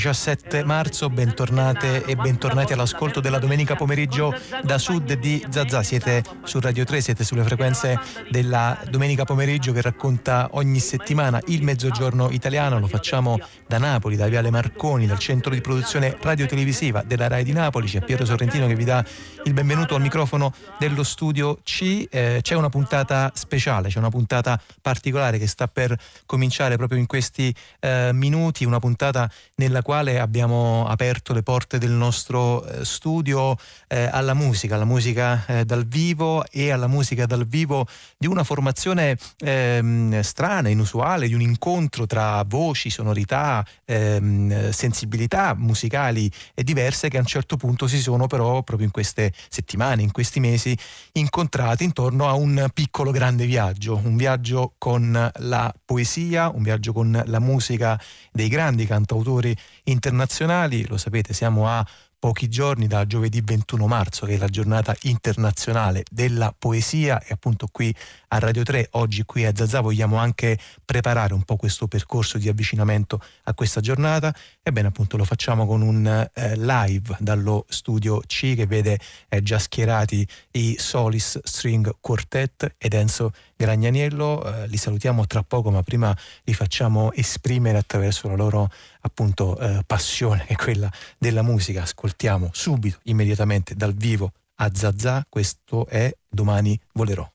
17 marzo, bentornate e bentornati all'ascolto della domenica pomeriggio da sud di Zazà. Siete su Radio 3, siete sulle frequenze della domenica pomeriggio che racconta ogni settimana il mezzogiorno italiano. Lo facciamo da Napoli, da Viale Marconi, dal centro di produzione radio-televisiva della RAI di Napoli. C'è Piero Sorrentino che vi dà il benvenuto al microfono dello studio C. Eh, c'è una puntata speciale, c'è una puntata particolare che sta per cominciare proprio in questi eh, minuti, una puntata nella quale abbiamo aperto le porte del nostro eh, studio eh, alla musica, alla musica eh, dal vivo e alla musica dal vivo di una formazione ehm, strana, inusuale, di un incontro tra voci, sonorità, ehm, sensibilità musicali diverse che a un certo punto si sono però proprio in queste settimane, in questi mesi incontrati intorno a un piccolo grande viaggio, un viaggio con la poesia, un viaggio con la musica dei grandi cantautori internazionali, lo sapete siamo a pochi giorni da giovedì 21 marzo, che è la giornata internazionale della poesia e appunto qui a Radio 3, oggi qui a Zazà vogliamo anche preparare un po' questo percorso di avvicinamento a questa giornata. Ebbene appunto lo facciamo con un eh, live dallo studio C che vede eh, già schierati i Solis String Quartet ed Enzo Gragnaniello. Eh, li salutiamo tra poco ma prima li facciamo esprimere attraverso la loro appunto eh, passione che è quella della musica. Ascoltiamo subito, immediatamente dal vivo a Zazà, questo è Domani volerò.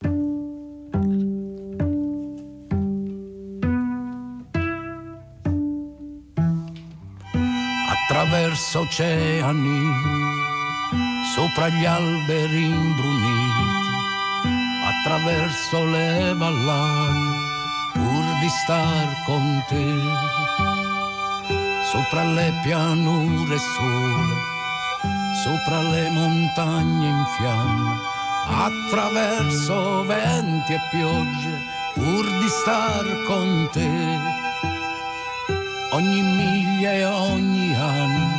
Attraverso oceani, sopra gli alberi imbruniti, attraverso le vallate, pur di star con te, sopra le pianure sole, sopra le montagne in fiamme, attraverso venti e piogge, pur di star con te ogni miglia e ogni anno,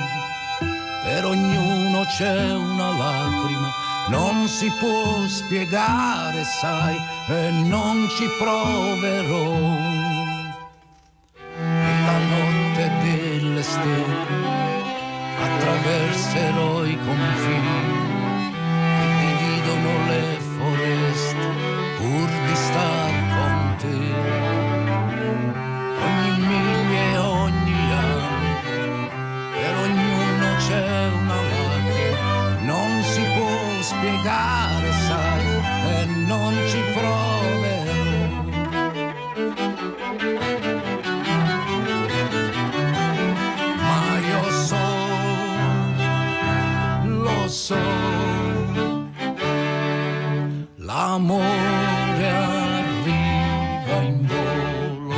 per ognuno c'è una lacrima, non si può spiegare, sai, e non ci proverò. E la notte delle stelle attraverserò i confini l'amore arriva in volo,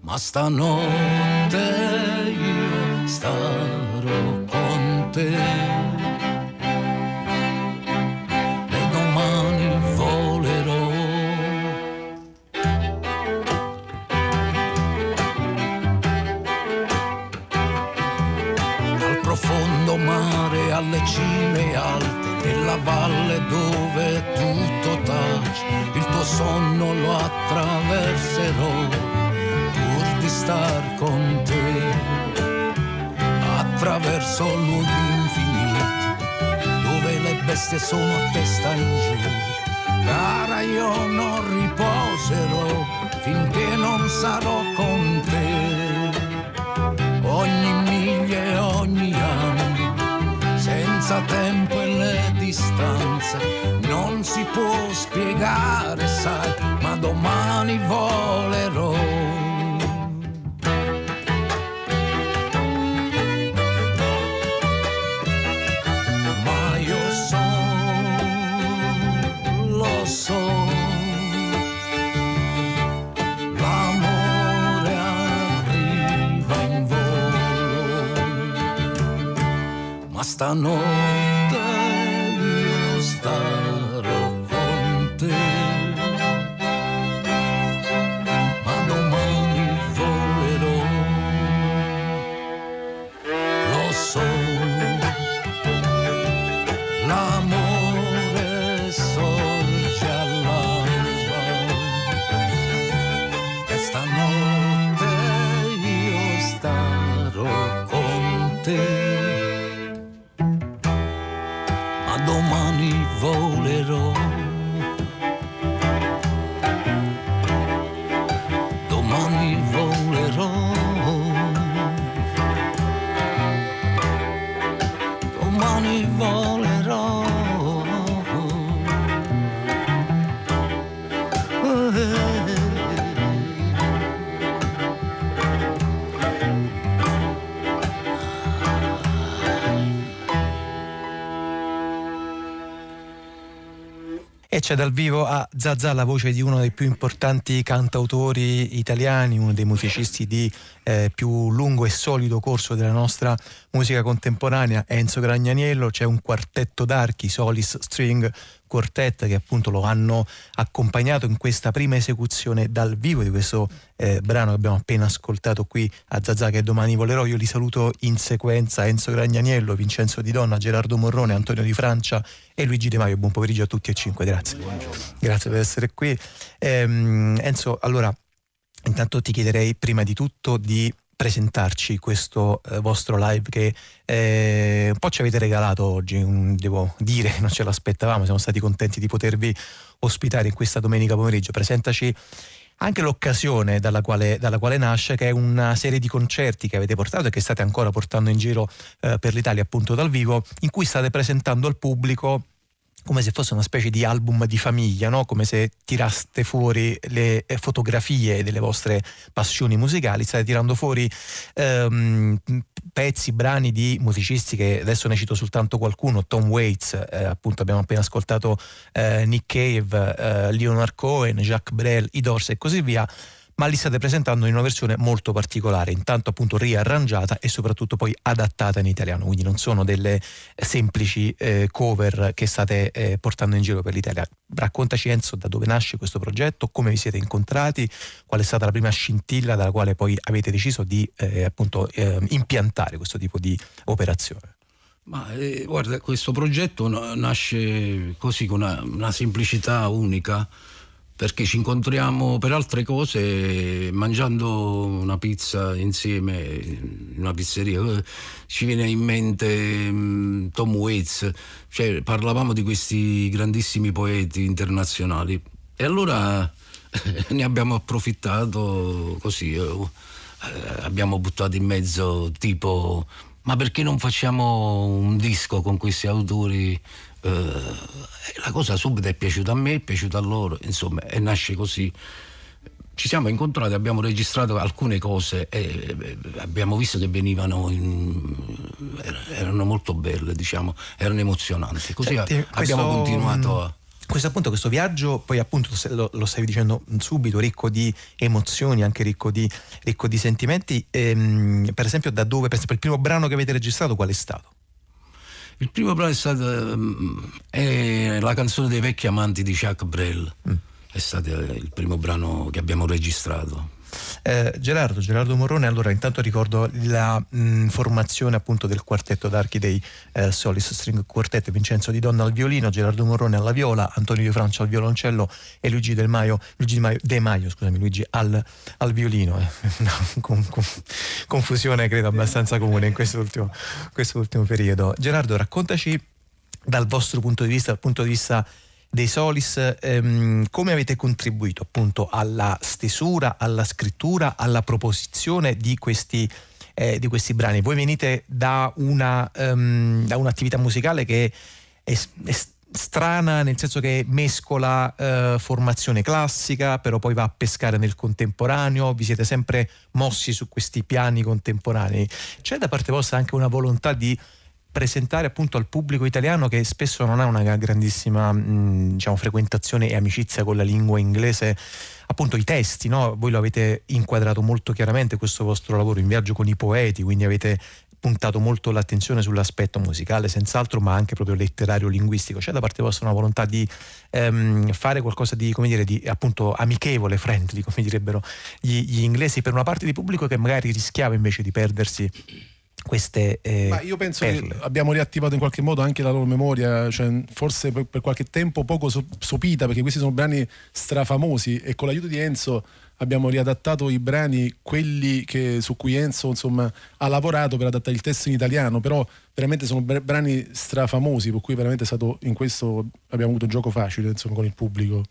ma stanotte io starò con te. C'è dal vivo a Zazà la voce di uno dei più importanti cantautori italiani, uno dei musicisti di eh, più lungo e solido corso della nostra musica contemporanea, Enzo Gragnaniello. C'è un quartetto d'archi, Solis String Quartet, che appunto lo hanno accompagnato in questa prima esecuzione dal vivo di questo eh, brano che abbiamo appena ascoltato qui a Zazà, che domani volerò. Io li saluto in sequenza: Enzo Gragnaniello, Vincenzo Di Donna, Gerardo Morrone, Antonio Di Francia e Luigi De Maio. Buon pomeriggio a tutti e cinque, grazie. Grazie per essere qui. Ehm, Enzo, allora, intanto ti chiederei prima di tutto di presentarci questo eh, vostro live che eh, un po' ci avete regalato oggi, un, devo dire non ce l'aspettavamo, siamo stati contenti di potervi ospitare in questa domenica pomeriggio. Presentaci anche l'occasione dalla quale, dalla quale, nasce, che è una serie di concerti che avete portato e che state ancora portando in giro eh, per l'Italia appunto dal vivo, in cui state presentando al pubblico come se fosse una specie di album di famiglia, no? come se tiraste fuori le fotografie delle vostre passioni musicali, state tirando fuori ehm, pezzi, brani di musicisti che adesso ne cito soltanto qualcuno, Tom Waits, eh, appunto abbiamo appena ascoltato eh, Nick Cave, eh, Leonard Cohen, Jacques Brel, I Doors e così via ma li state presentando in una versione molto particolare, intanto appunto riarrangiata e soprattutto poi adattata in italiano, quindi non sono delle semplici eh, cover che state eh, portando in giro per l'Italia. Raccontaci Enzo da dove nasce questo progetto, come vi siete incontrati, qual è stata la prima scintilla dalla quale poi avete deciso di eh, appunto impiantare questo tipo di operazione. Ma eh, guarda, questo progetto nasce così con una, una semplicità unica perché ci incontriamo per altre cose mangiando una pizza insieme in una pizzeria. Ci viene in mente mm, Tom Waits, cioè parlavamo di questi grandissimi poeti internazionali e allora ne abbiamo approfittato così, eh, abbiamo buttato in mezzo tipo ma perché non facciamo un disco con questi autori eh, la cosa subito è piaciuta a me, è piaciuta a loro, insomma, e nasce così. Ci siamo incontrati, abbiamo registrato alcune cose e eh, abbiamo visto che venivano in, erano molto belle, diciamo, erano emozionanti. Così Senti, abbiamo questo... continuato a questo appunto questo viaggio poi appunto lo, lo, stavi dicendo subito ricco di emozioni anche ricco di, ricco di sentimenti ehm, per esempio da dove per esempio il primo brano che avete registrato qual è stato? Il primo brano è stato è la canzone dei vecchi amanti di Jacques Brel. Mm. È stato il primo brano che abbiamo registrato. Eh, Gerardo, Gerardo Morrone, allora intanto ricordo la mh, formazione appunto del quartetto d'archi dei eh, Solis String Quartet, Vincenzo Di Donna al violino, Gerardo Morrone alla viola, Antonio Di Francia al violoncello e Luigi Del Maio, Luigi Maio, De Maio scusami, Luigi al, al violino. Eh. Una con, con, confusione credo abbastanza comune in quest'ultimo, quest'ultimo periodo. Gerardo, raccontaci dal vostro punto di vista, dal punto di vista dei Solis, ehm, come avete contribuito appunto alla stesura, alla scrittura, alla proposizione di questi, eh, di questi brani? Voi venite da, una, um, da un'attività musicale che è, è strana nel senso che mescola eh, formazione classica però poi va a pescare nel contemporaneo vi siete sempre mossi su questi piani contemporanei c'è da parte vostra anche una volontà di presentare appunto al pubblico italiano che spesso non ha una grandissima mh, diciamo, frequentazione e amicizia con la lingua inglese appunto i testi, no? voi lo avete inquadrato molto chiaramente questo vostro lavoro in viaggio con i poeti, quindi avete puntato molto l'attenzione sull'aspetto musicale senz'altro ma anche proprio letterario linguistico c'è da parte vostra una volontà di ehm, fare qualcosa di, come dire, di appunto amichevole, friendly come direbbero gli, gli inglesi per una parte di pubblico che magari rischiava invece di perdersi queste eh, Ma io penso perle. che abbiamo riattivato in qualche modo anche la loro memoria, cioè forse per, per, qualche tempo poco sopita, perché questi sono brani strafamosi e con l'aiuto di Enzo abbiamo riadattato i brani, quelli che, su cui Enzo insomma, ha lavorato per adattare il testo in italiano, però veramente sono brani strafamosi, per cui veramente è stato in questo abbiamo avuto un gioco facile insomma, con il pubblico.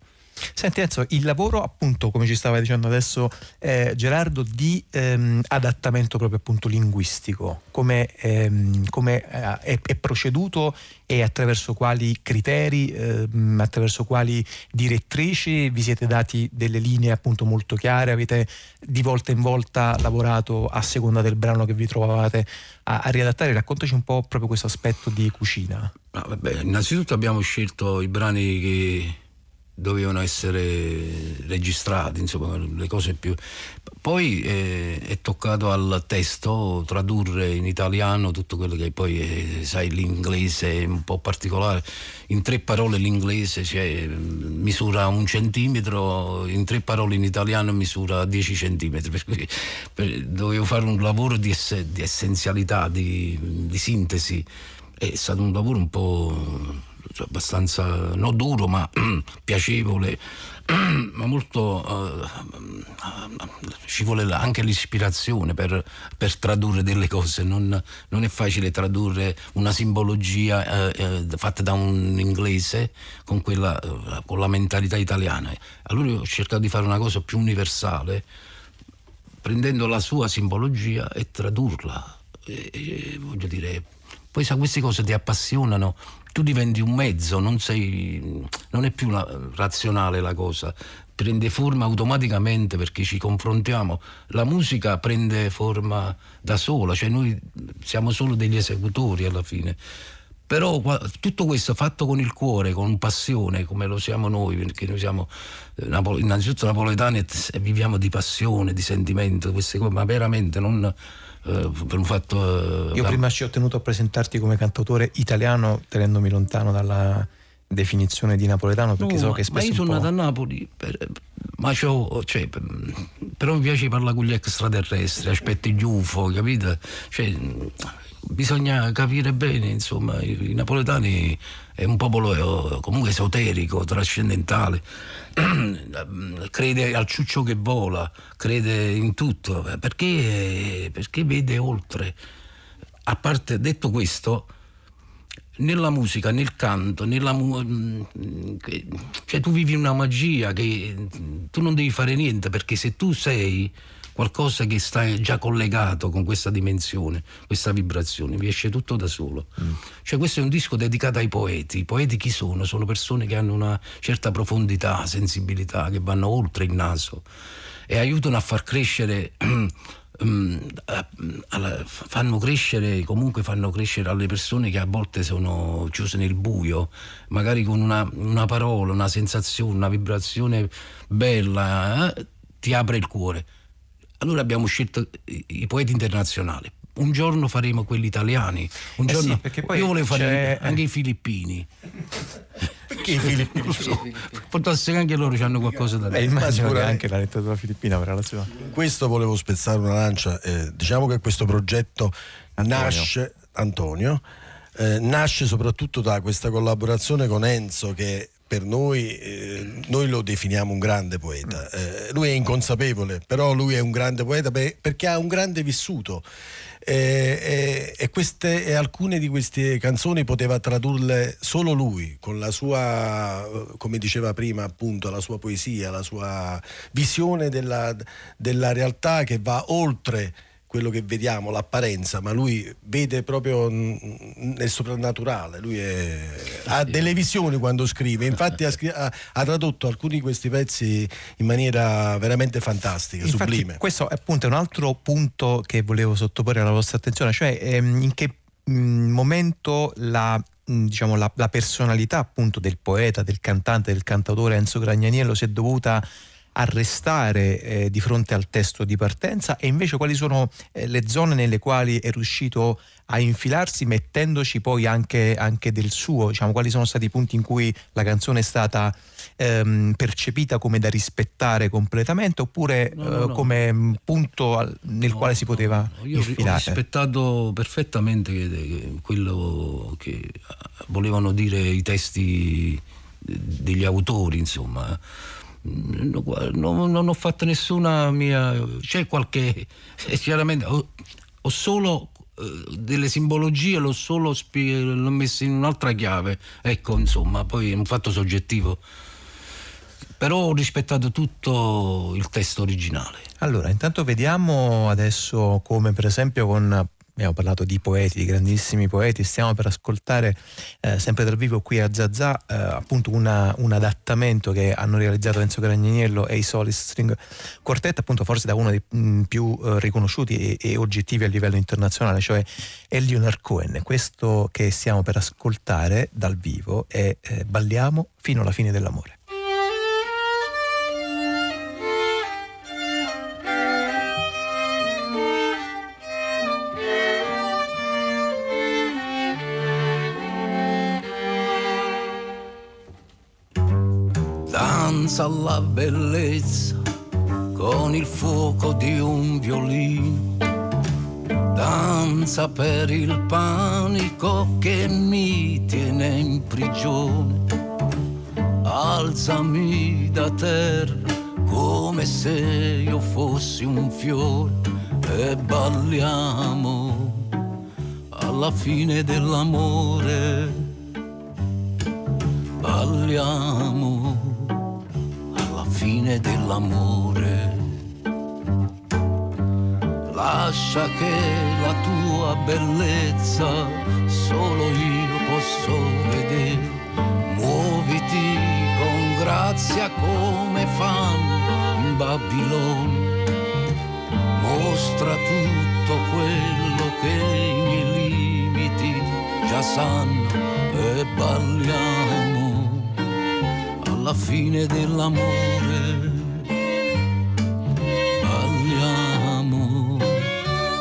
Senti Enzo, il lavoro appunto, come ci stava dicendo adesso eh, Gerardo, di ehm, adattamento proprio appunto linguistico, come, ehm, eh, è, è, proceduto e attraverso quali criteri, ehm, attraverso quali direttrici? Vi siete dati delle linee appunto molto chiare, avete di volta in volta lavorato a seconda del brano che vi trovavate a, a riadattare, raccontaci un po' proprio questo aspetto di cucina. Ah, vabbè, innanzitutto abbiamo scelto i brani che dovevano essere registrati, insomma, le cose più. Poi eh, è toccato al testo tradurre in italiano tutto quello che poi è, sai, l'inglese è un po' particolare. In tre parole l'inglese cioè, misura un centimetro, in tre parole in italiano misura 10 centimetri. Per cui per, dovevo fare un lavoro di, ess- di essenzialità, di, di sintesi. È stato un lavoro un po' abbastanza non duro ma piacevole ma molto uh, ci vuole anche l'ispirazione per, per, tradurre delle cose. Non, non, è facile tradurre una simbologia uh, uh, fatta da un inglese con, quella, con la mentalità italiana. Allora ho cercato di fare una cosa più universale prendendo la sua simbologia e tradurla. E, e, voglio dire poi se queste cose ti appassionano tu diventi un mezzo, non, sei, non è più la, razionale la cosa, prende forma automaticamente perché ci confrontiamo. La musica prende forma da sola, cioè noi siamo solo degli esecutori alla fine. Però tutto questo fatto con il cuore, con passione, come lo siamo noi, perché noi siamo eh, innanzitutto napoletani e viviamo di passione, di sentimento, queste cose, ma veramente non per un fatto... Eh, Io prima ci ho tenuto a presentarti come cantautore italiano tenendomi lontano dalla definizione di napoletano perché no, so che spesso ma io sono nato a Napoli per, ma cioè, però mi piace parlare con gli extraterrestri aspetti gli UFO capite cioè, bisogna capire bene insomma i, i napoletani è un popolo eh, comunque esoterico trascendentale crede al ciuccio che vola, crede in tutto, perché, perché vede oltre. A parte detto questo, nella musica, nel canto, nella, mm, cioè tu vivi una magia che tu non devi fare niente perché se tu sei qualcosa che sta già collegato con questa dimensione, questa vibrazione, vi esce tutto da solo. Mm. Cioè questo è un disco dedicato ai poeti. I poeti chi sono? Sono persone che hanno una certa profondità, sensibilità, che vanno oltre il naso e aiutano a far crescere mm, fanno crescere, comunque fanno crescere alle persone che a volte sono chiuse nel buio, magari con una, una parola, una sensazione, una vibrazione bella, eh, ti apre il cuore. Allora abbiamo scelto i poeti internazionali. Un giorno faremo quelli italiani, un eh giorno sì, io volevo fare anche eh. i filippini. Perché i filippini? Può essere che anche loro hanno qualcosa da dire. Eh, immagino che anche la letteratura filippina avrà la sua. Questo volevo spezzare una lancia. Eh, diciamo che questo progetto Antonio. nasce, Antonio, eh, nasce soprattutto da questa collaborazione con Enzo che per noi, eh, noi lo definiamo un grande poeta. Mm. Eh, lui è inconsapevole, però lui è un grande poeta perché ha un grande vissuto. E, e, queste, e, alcune di queste canzoni poteva tradurle solo lui, con la sua, come diceva prima, appunto, la sua poesia, la sua visione della, della realtà che va oltre quello che vediamo, l'apparenza, ma lui vede proprio nel soprannaturale, lui è, ha delle visioni quando scrive, infatti ha, ha, ha, tradotto alcuni di questi pezzi in maniera veramente fantastica, infatti, sublime. Questo è appunto un altro punto che volevo sottoporre alla vostra attenzione, cioè ehm, in che mh, momento la diciamo, la, la, personalità appunto del poeta, del cantante, del cantautore Enzo Gragnaniello si è dovuta arrestare eh, di fronte al testo di partenza e invece quali sono eh, le zone nelle quali è riuscito a infilarsi mettendoci poi anche, anche, del suo, diciamo, quali sono stati i punti in cui la canzone è stata ehm, percepita come da rispettare completamente oppure no, no, eh, come no. punto al, nel quale si poteva io infilare? Ho rispettato perfettamente quello che volevano dire i testi degli autori, insomma non, non ho fatto nessuna mia... c'è qualche... chiaramente ho, ho solo eh, delle simbologie l'ho solo spie- l'ho messo in un'altra chiave. Ecco insomma poi è un fatto soggettivo. Però ho rispettato tutto il testo originale. Allora intanto vediamo adesso come per esempio con abbiamo parlato di poeti, di grandissimi poeti, stiamo per ascoltare eh, sempre dal vivo qui a Zazà eh, appunto una, un adattamento che hanno realizzato Enzo Gragnaniello e i Solis String Quartet, appunto forse da uno dei mh, mm, più eh, riconosciuti e, e, oggettivi a livello internazionale, cioè Elionor Cohen. Questo che stiamo per ascoltare dal vivo è eh, Balliamo fino alla fine dell'amore. Danza alla bellezza con il fuoco di un violino. Danza per il panico che mi tiene in prigione. Alzami da terra come se io fossi un fiore e balliamo alla fine dell'amore. Balliamo fine dell'amore. Lascia che la tua bellezza solo io posso vedere. Muoviti con grazia come fanno in Babilonia. Mostra tutto quello che i miei limiti già sanno e balliamo alla fine dell'amore. Balliamo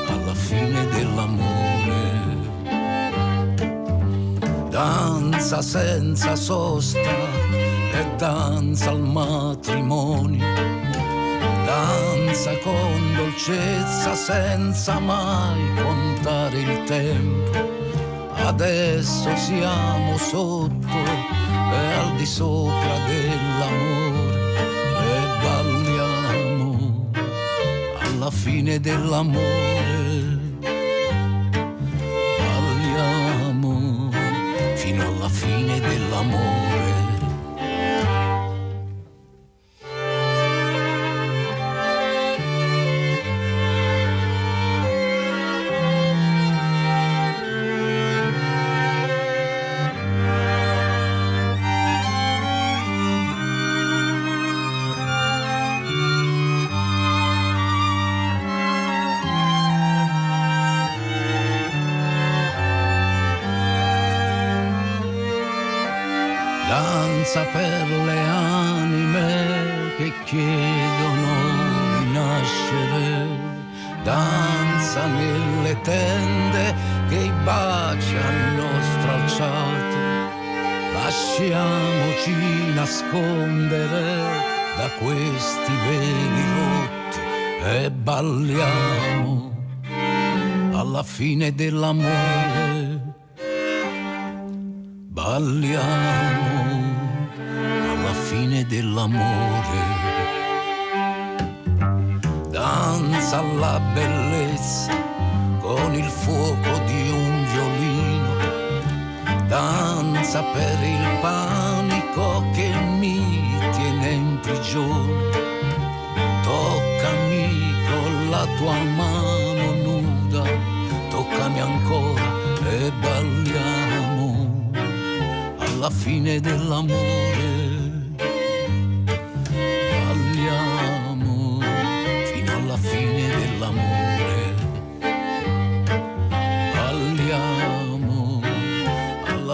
alla fine dell'amore. Danza senza sosta e danza al matrimonio. Danza con dolcezza senza mai contare il tempo. Adesso siamo sotto di sopra dell'amore e balliamo alla fine dell'amore. Balliamo fino alla fine dell'amore.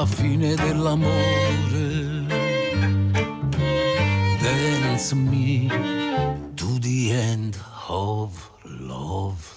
Fine dell'amore. Dance me to the end of love.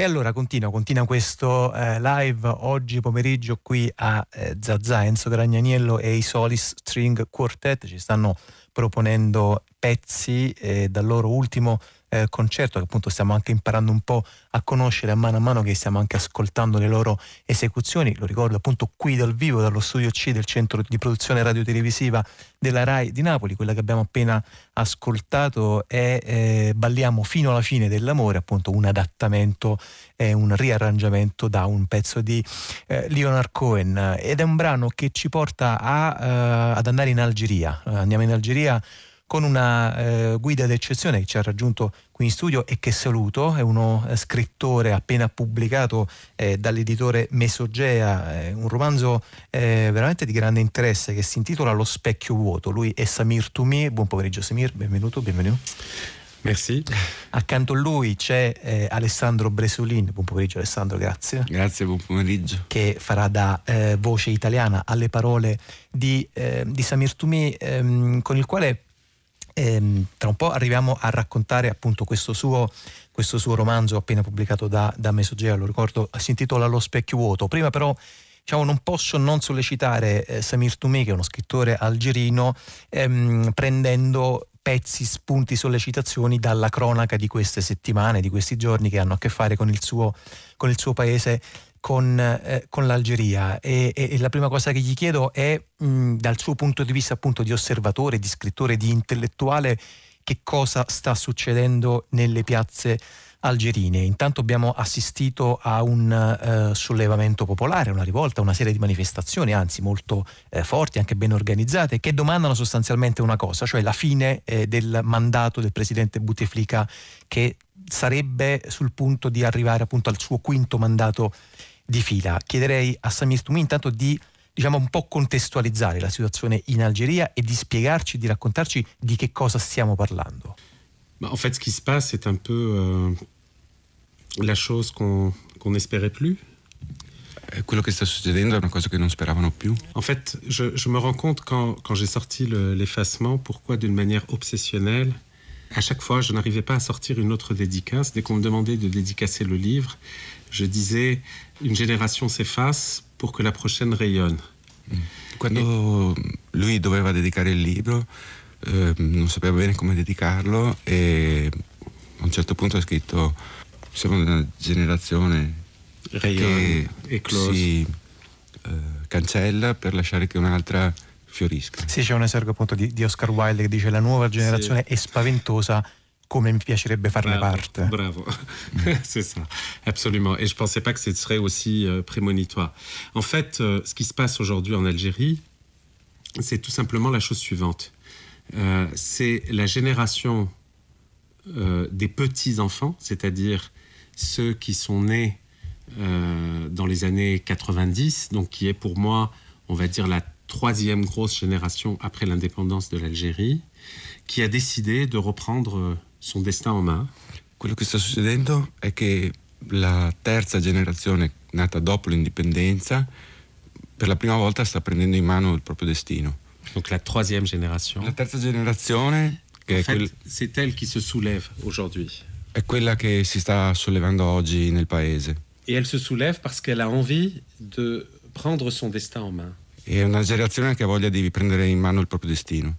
E allora continua, continua questo eh, live oggi pomeriggio qui a eh, Zazà, Enzo Gragnaniello e i Solis String Quartet ci stanno proponendo pezzi eh, dal loro ultimo eh, concerto che appunto stiamo anche imparando un po' a conoscere a mano a mano che stiamo anche ascoltando le loro esecuzioni. Lo ricordo appunto qui dal vivo dallo studio C del centro di produzione radiotelevisiva della RAI di Napoli, quella che abbiamo appena ascoltato è eh, Balliamo fino alla fine dell'amore, appunto un adattamento e un riarrangiamento da un pezzo di eh, Leonard Cohen ed è un brano che ci porta a, uh, ad andare in Algeria. andiamo in Algeria con una eh, guida d'eccezione che ci ha raggiunto qui in studio e che saluto, è uno eh, scrittore appena pubblicato eh, dall'editore Mesogea, eh, un romanzo eh, veramente di grande interesse che si intitola Lo specchio vuoto. Lui è Samir Toumi, buon pomeriggio Samir, benvenuto, benvenuto. Merci. Accanto a lui c'è eh, Alessandro Bresolin. Buon pomeriggio Alessandro, grazie. Grazie, buon pomeriggio. Che farà da eh, voce italiana alle parole di, eh, di Samir Toumi, ehm, con il quale ehm, tra un po' arriviamo a raccontare appunto questo suo, questo suo romanzo appena pubblicato da, da Mesogea, lo ricordo, si intitola Lo specchio vuoto. Prima però diciamo, non posso non sollecitare eh, Samir Toumi, che è uno scrittore algerino, ehm, prendendo pezzi, spunti, sollecitazioni dalla cronaca di queste settimane, di questi giorni che hanno a che fare con il suo, con il suo paese con, eh, con l'Algeria e, e, e, la prima cosa che gli chiedo è mh, dal suo punto di vista appunto di osservatore, di scrittore, di intellettuale che cosa sta succedendo nelle piazze algerine. Intanto abbiamo assistito a un uh, sollevamento popolare, una rivolta, una serie di manifestazioni, anzi molto uh, forti, anche ben organizzate, che domandano sostanzialmente una cosa, cioè la fine uh, del mandato del presidente Bouteflika che sarebbe sul punto di arrivare appunto al suo quinto mandato di fila. Chiederei a Samir Toumi intanto di diciamo un po' contestualizzare la situazione in Algeria e di spiegarci, di raccontarci di che cosa stiamo parlando. en fait, ce qui se passe, c'est un peu euh, la chose qu'on qu n'espérait plus. Eh, quello che sta succedendo è una cosa che non speravano più. En fait, je, je me rends compte quand, quand j'ai sorti l'effacement, pourquoi d'une manière obsessionnelle, à chaque fois, je n'arrivais pas à sortir une autre dédicace. Dès qu'on me demandait de dédicacer le livre, je disais une génération s'efface pour que la prochaine rayonne. Quando lui doveva dedicare il libro, eh, non sapeva bene come dedicarlo e a un certo punto ha scritto siamo una generazione Rayonne che si eh, cancella per lasciare che un'altra fiorisca. Sì, c'è un esergo appunto di, di Oscar Wilde che dice la nuova generazione sì. è spaventosa come mi piacerebbe farne bravo, parte. Bravo, c'est ça, absolument. Et je pensais pas que ce serait aussi euh, prémonitoire. En fait, euh, ce qui se passe aujourd'hui en Algérie, c'est tout simplement la chose suivante. Euh, c'est la génération des petits-enfants, c'est-à-dire ceux qui sont nés dans les années 90, donc qui est pour moi, on va dire, la troisième grosse génération après l'indépendance de l'Algérie, qui a décidé de reprendre son destin en main. Quello che sta succedendo è che la terza generazione nata dopo l'indipendenza per la prima volta sta prendendo in mano il proprio destino. Donc la troisième génération. La terza generazione che en fait, quel... c'est elle qui se soulève aujourd'hui. È quella che si sta sollevando oggi nel paese. Et elle se soulève parce qu'elle a envie de prendre son destin en main. È una generazione che ha voglia di prendere in mano il proprio destino.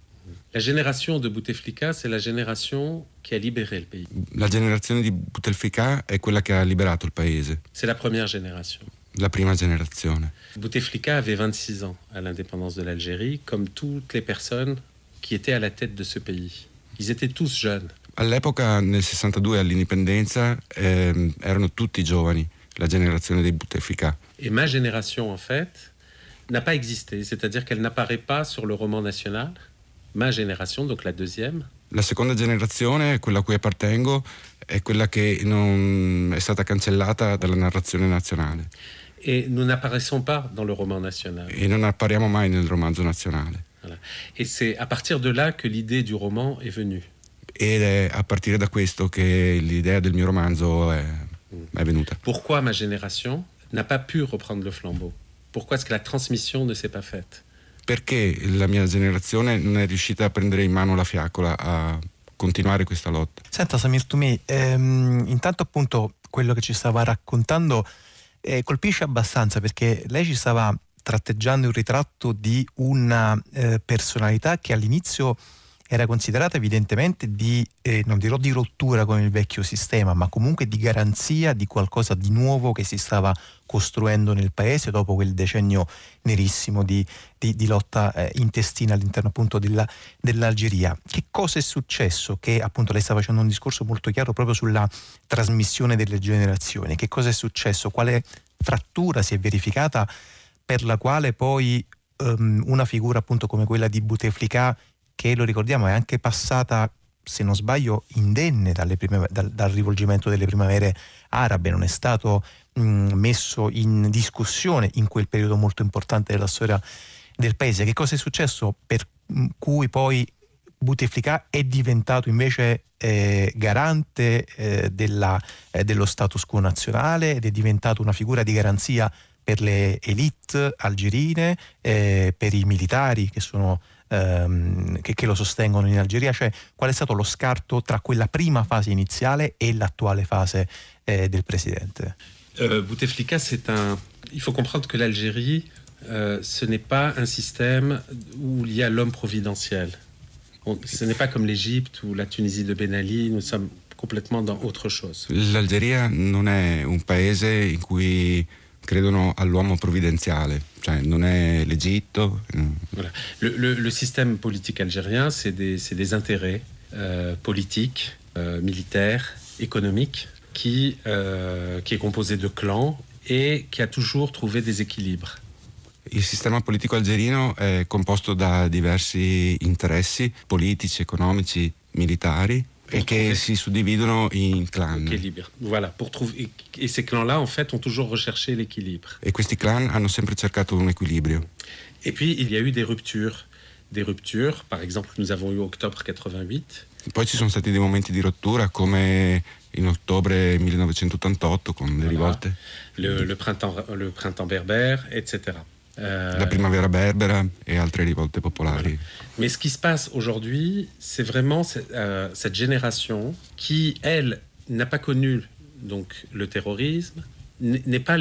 La génération de Bouteflika, c'est la génération qui a libéré le pays. La generazione di Bouteflika è quella che ha liberato il paese. C'est la première génération. La prima generazione. Bouteflika avait 26 ans à l'indépendance de l'Algérie, comme toutes les personnes qui étaient à la tête de ce pays. Ils étaient tous jeunes. All'epoca, nel 62, all'indipendenza, eh, erano tutti giovani, la generazione dei Bouteflika. Et ma génération, en fait, n'a pas existé, c'est-à-dire qu'elle n'apparaît pas sur le roman national. Ma génération, donc la deuxième. La seconda generazione, quella a cui appartengo, è quella che non è stata cancellata dalla narrazione nazionale. Et nous n'apparaissons pas dans le roman national. E non appariamo mai nel romanzo nazionale. Voilà. Et c'est à partir de là que l'idée du roman est venue. Ed è a partire da questo che l'idea del mio romanzo è, è venuta. Pourquoi ma génération n'a pas pu reprendre le flambeau? Pourquoi est-ce que la transmission ne s'est pas faite? Perché la mia generazione non è riuscita a prendere in mano la fiaccola, a continuare questa lotta. Senta Samir Toumi, ehm, intanto appunto quello che ci stava raccontando eh, colpisce abbastanza perché lei ci stava tratteggiando il ritratto di una eh, personalità che all'inizio era considerata evidentemente di, eh, non dirò di rottura con il vecchio sistema, ma comunque di garanzia di qualcosa di nuovo che si stava costruendo nel paese dopo quel decennio nerissimo di, di, di lotta eh, intestina all'interno appunto della, dell'Algeria. Che cosa è successo? Che appunto lei sta facendo un discorso molto chiaro proprio sulla trasmissione delle generazioni. Che cosa è successo? Quale frattura si è verificata per la quale poi um, una figura appunto come quella di Bouteflika, che lo ricordiamo è anche passata se non sbaglio, indenne prime, dal, dal, rivolgimento delle primavere arabe, non è stato mh, messo in discussione in quel periodo molto importante della storia del paese. Che cosa è successo per cui poi Bouteflika è diventato invece eh, garante eh, della, eh, dello status quo nazionale ed è diventato una figura di garanzia per le elite algerine, eh, per i militari che, sono, ehm, che, che, lo sostengono in Algeria, cioè qual è stato lo scarto tra quella prima fase iniziale e l'attuale fase eh, del presidente? Euh, Bouteflika, c'est un. Il faut comprendre que l'Algérie, euh, ce n'est pas un système où il y a l'homme providentiel. On, ce n'est pas comme l'Égypte ou la Tunisie de Ben Ali, nous sommes complètement dans autre chose. L'Algeria non è un paese in cui credono all'uomo provvidenziale, cioè non è l'Egitto. Voilà. Le, le, le, système politique algérien, c'est des, des, intérêts euh, politiques, euh, militaires, économiques, qui, euh, qui est composé de clans et qui a toujours trouvé des équilibres. Il sistema politico algerino è composto da diversi interessi politici, economici, militari et qui se suddividono in clan. Voilà, pour trouver, et ces clans-là, en fait, ont toujours recherché l'équilibre. Et questi clan hanno sempre cercato un equilibrio. Et puis, il y a eu des ruptures. Des ruptures, par exemple, nous avons eu octobre 88. Poi ci sono stati dei momenti di rottura come in ottobre 1988 con le rivolte. Le, le, printemps, le printemps berbère, etc. Euh, la primavera berbera et altre rivolte popolari. Mais ce qui se passe aujourd'hui, c'est vraiment cette, euh, cette, génération qui, elle, n'a pas connu donc le terrorisme, n'a pas,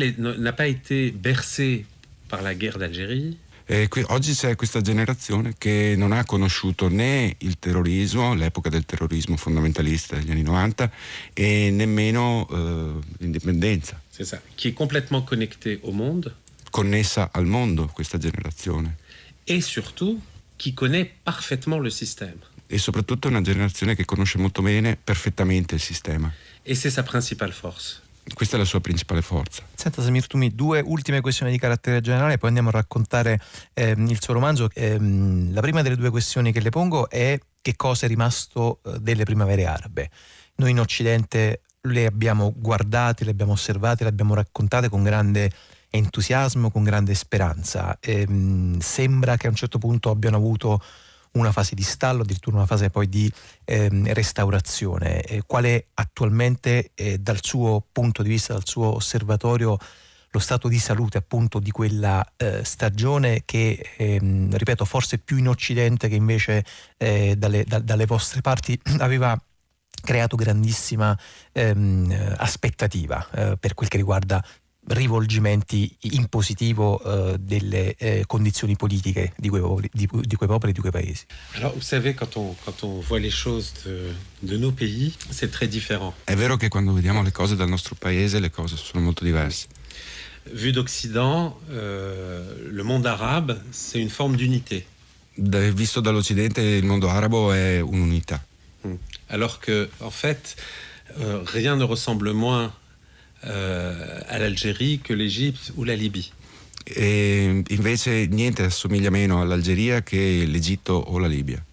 pas été bercée par la guerre d'Algérie, E qui, oggi c'è questa generazione che non ha conosciuto né il terrorismo, l'epoca del terrorismo fondamentalista degli anni 90, e nemmeno eh, l'indipendenza. C'est ça, qui est complètement connectée au monde. Connessa al mondo, questa generazione. Et surtout, qui connaît parfaitement le système. E soprattutto una generazione che conosce molto bene, perfettamente il sistema. Et c'est sa principale force. Questa è la sua principale forza. Senta Samir Tumi, due ultime questioni di carattere generale, poi andiamo a raccontare ehm, il suo romanzo. Ehm, la prima delle due questioni che le pongo è che cosa è rimasto eh, delle primavere arabe. Noi in Occidente le abbiamo guardate, le abbiamo osservate, le abbiamo raccontate con grande entusiasmo, con grande speranza. Ehm, sembra che a un certo punto abbiano avuto una fase di stallo, addirittura una fase poi di ehm, restaurazione. Eh, qual è attualmente, eh, dal suo punto di vista, dal suo osservatorio, lo stato di salute appunto di quella eh, stagione che, ehm, ripeto, forse più in Occidente che invece eh, dalle, da, dalle vostre parti aveva creato grandissima ehm, aspettativa eh, per quel che riguarda rivolgimenti in positivo euh, delle eh, condizioni politiche di quei, popoli, di, di quei popoli, di quei paesi. Alors, vous savez, quand on, quand on voit les choses de, de nos pays, c'est très différent. È vero che quando vediamo le cose dal nostro paese, le cose sono molto diverse. Vu d'Occident, euh, le monde arabe, c'est une forme d'unité. Visto dall'Occidente, il mondo arabo è un'unità. Hmm. Alors que, en fait, euh, rien ne ressemble moins euh, à l'Algérie que l'Égypte ou la Libye. E invece niente assomiglia meno all'Algeria che l'Egitto o la Libia.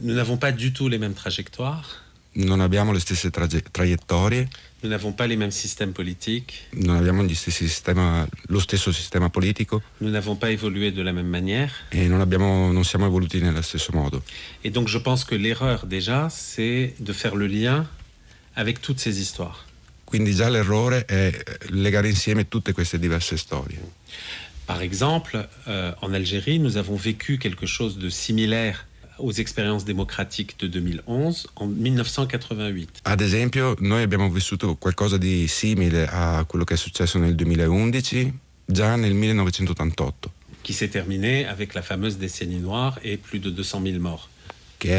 Nous n'avons pas du tout les mêmes trajectoires. Non abbiamo le stesse traiettorie. Nous n'avons pas les mêmes systèmes politiques. Non abbiamo sistema, lo stesso sistema politico. Nous n'avons pas évolué de la même manière. E non, abbiamo, non siamo evoluti nello stesso modo. Et donc je pense que l'erreur déjà, c'est de faire le lien avec toutes ces histoires. Quindi già l'errore è legare insieme tutte queste diverse storie. Par exemple, euh, en Algérie, nous avons vécu quelque chose de similaire aux expériences démocratiques de 2011 en 1988. Ad esempio, noi abbiamo vissuto qualcosa di simile a quello che è successo nel 2011 già nel 1988. Qui s'est terminé avec la fameuse décennie noire et plus de 200 000 morts. che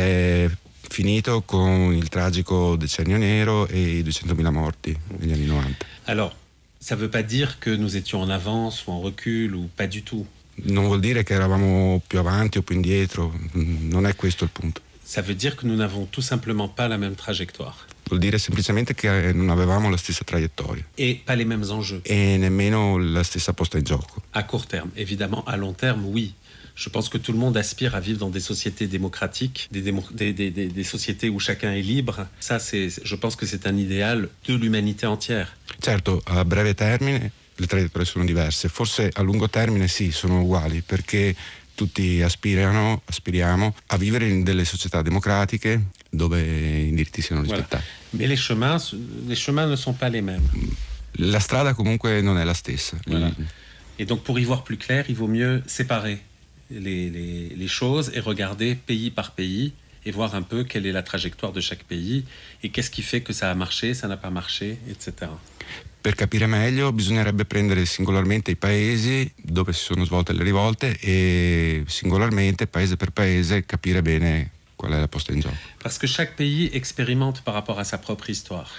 è finito con il tragico decennio nero e i 200.000 morti negli anni 90. Alors, ça ne veut pas dire que nous étions en avance ou en recul ou pas du tout. Non vuol dire che eravamo più avanti o più indietro, non è questo il punto. Ça veut dire que nous n'avons tout simplement pas la même trajectoire. Vuol dire semplicemente che non avevamo la stessa traiettoria. Et pas les mêmes enjeux. E nemmeno la stessa posta in gioco. À court terme, évidemment, à long terme, oui. Je pense que tout le monde aspire à vivre dans des sociétés démocratiques, des, démo des, des, des sociétés où chacun est libre. Ça, c'est, je pense que c'est un idéal de l'umanité entière. Certo, a breve termine le traiettorie sono diverse, forse a lungo termine sì, sono uguali, perché tutti aspirano, aspiriamo a vivere in delle società democratiche dove i diritti siano rispettati. Voilà. Mais les chemins, les chemins ne sont pas les mêmes. La strada comunque non è la stessa. Voilà. Et donc pour y voir plus clair, il vaut mieux séparer les, les, les, choses et regarder pays par pays et voir un peu quelle est la trajectoire de chaque pays et qu'est-ce qui fait que ça a marché, ça n'a pas marché, etc. Per capire meglio bisognerebbe prendere singolarmente i paesi dove si sono svolte le rivolte e singolarmente, paese per paese, capire bene qual è la posta in gioco. Parce que chaque pays expérimente par rapport à sa propre histoire.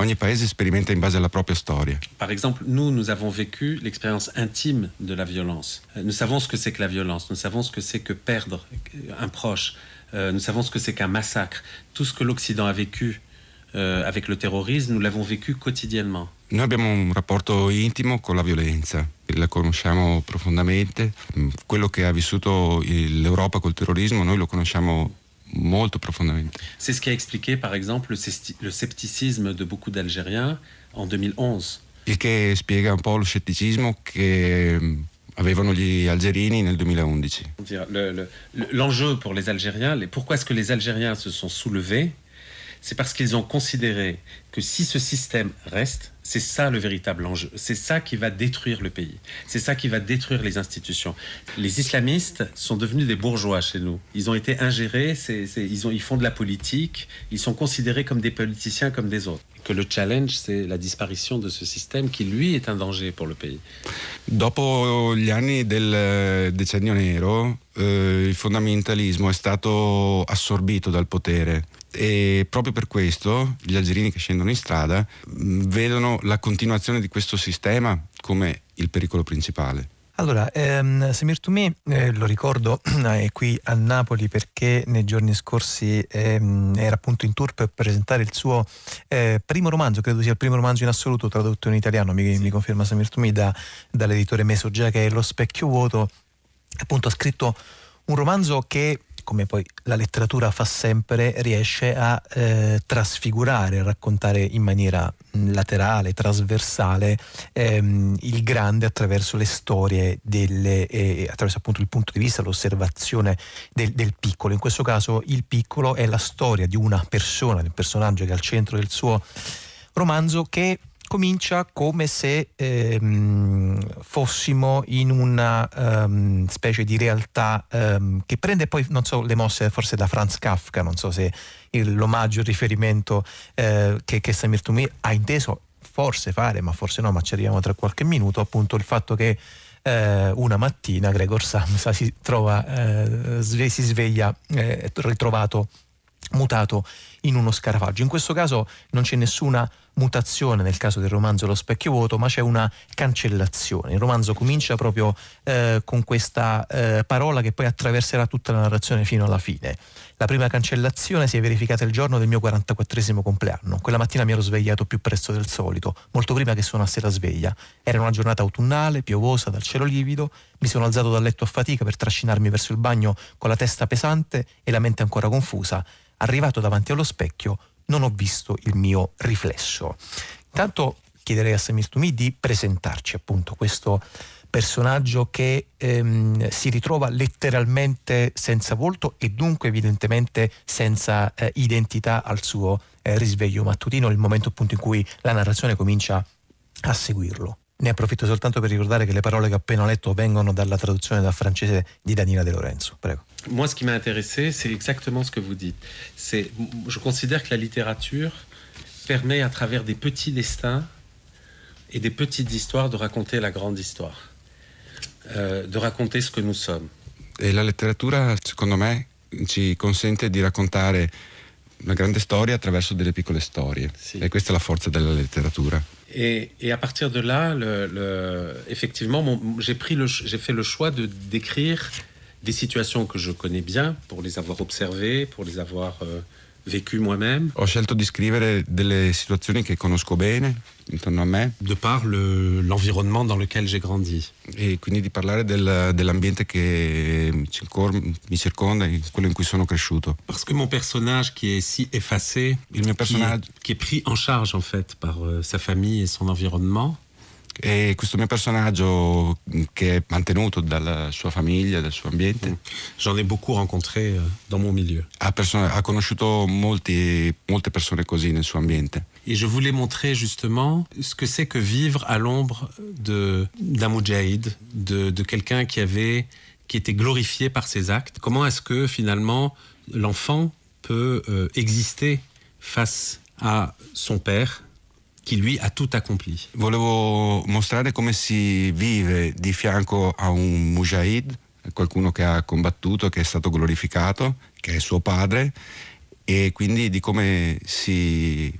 Ogni paese sperimenta in base alla propria storia. Par exemple, nous, nous avons vécu l'expérience intime de la violence. Nous savons ce que c'est que la violence, nous savons ce que c'est que perdre un proche, euh, nous savons ce que c'est qu'un massacre. Tout ce que l'Occident a vécu euh, avec le terrorisme, nous l'avons vécu quotidiennement. Noi abbiamo un rapporto intimo con la violenza, la conosciamo profondamente. Quello che ha vissuto l'Europa col terrorismo noi lo conosciamo molto profondamente. C'est ce qui a expliqué, par exemple, le scepticisme de beaucoup d'Algériens en 2011. Il che spiega un po' lo scetticismo che avevano gli algerini nel 2011. L'enjeu pour les Algériens, les, pourquoi est-ce que les Algériens se sont soulevés? C'est parce qu'ils ont considéré que si ce système reste, c'est ça le véritable enjeu. C'est ça qui va détruire le pays. C'est ça qui va détruire les institutions. Les islamistes sont devenus des bourgeois chez nous. Ils ont été ingérés, ils font de la politique, ils sont considérés comme des politiciens comme des autres. Que le challenge, c'est la disparition de ce système qui, lui, est un danger pour le pays. Dopo gli anni del decennio nero, eh, il fondamentalismo è stato assorbito dal potere e proprio per questo gli algerini che scendono in strada vedono la continuazione di questo sistema come il pericolo principale. Allora, ehm, Samir Toumi, eh, lo ricordo, è qui a Napoli perché nei giorni scorsi ehm, era appunto in tour per presentare il suo eh, primo romanzo, credo sia il primo romanzo in assoluto tradotto in italiano, mi, mi conferma Samir Toumi, da, dall'editore Mesogia che è Lo specchio vuoto. Appunto ha scritto un romanzo che come poi la letteratura fa sempre, riesce a eh, trasfigurare, a raccontare in maniera laterale, trasversale ehm, il grande attraverso le storie, delle, eh, attraverso appunto il punto di vista, l'osservazione del, del, piccolo. In questo caso il piccolo è la storia di una persona, di un personaggio che è al centro del suo romanzo che comincia come se ehm, fossimo in una um, specie di realtà um, che prende poi, non so, le mosse forse da Franz Kafka, non so se il, l'omaggio, il riferimento eh, che, che Samir Toumi ha inteso forse fare, ma forse no, ma ci arriviamo tra qualche minuto, appunto il fatto che eh, una mattina Gregor Samsa si trova, eh, si sveglia eh, ritrovato mutato in uno scarafaggio. In questo caso non c'è nessuna mutazione nel caso del romanzo Lo specchio vuoto, ma c'è una cancellazione. Il romanzo comincia proprio eh, con questa eh, parola che poi attraverserà tutta la narrazione fino alla fine. La prima cancellazione si è verificata il giorno del mio 44 compleanno. Quella mattina mi ero svegliato più presto del solito, molto prima che suonasse la sveglia. Era una giornata autunnale, piovosa, dal cielo livido. Mi sono alzato dal letto a fatica per trascinarmi verso il bagno con la testa pesante e la mente ancora confusa. Arrivato davanti allo specchio, non ho visto il mio riflesso. Intanto chiederei a Samir Tumi di presentarci appunto questo personaggio che ehm, si ritrova letteralmente senza volto e dunque evidentemente senza eh, identità al suo eh, risveglio mattutino, il momento appunto in cui la narrazione comincia a seguirlo. Ne approfitto soltanto per ricordare che le parole che ho appena letto vengono dalla traduzione dal francese di Danila De Lorenzo. Prego. Moi, ce qui m'a intéressé, c'est exactement ce que vous dites. C'est, je considère que la littérature permet, à travers des petits destins et des petites histoires, de raconter la grande histoire, euh, de raconter ce que nous sommes. E la letteratura, secondo me, ci consente di raccontare una grande storia attraverso delle piccole storie. Sì. E questa è la forza della letteratura. Et, à partir de là, effectivement, j'ai fait le choix de d'écrire des situations que je connais bien pour les avoir observées, pour les avoir euh, vécues moi-même. Ho scelto di scrivere delle situazioni che conosco bene intorno a me. De par le, l'environnement dans lequel j'ai grandi. E quindi di parlare del, dell'ambiente che mi, circonda, quello in cui sono cresciuto. Parce que mon personnage qui est si effacé, il mio personaggio qui est, qui est pris en charge en fait par euh, sa famille et son environnement. E questo mio personaggio che è mantenuto dalla sua famiglia, dal suo ambiente. J'en ai beaucoup rencontré euh, dans mon milieu. Ha, ha conosciuto molti, molte persone così nel suo ambiente. Et je voulais montrer justement ce que c'est que vivre à l'ombre d'un moudjahid, de, de quelqu'un qui avait qui était glorifié par ses actes. Comment est-ce que finalement l'enfant peut euh, exister face à son père? Qui lui ha tutto accompli. Volevo mostrare come si vive di fianco a un mujahid, qualcuno che ha combattuto, che è stato glorificato, che è suo padre, e quindi di come si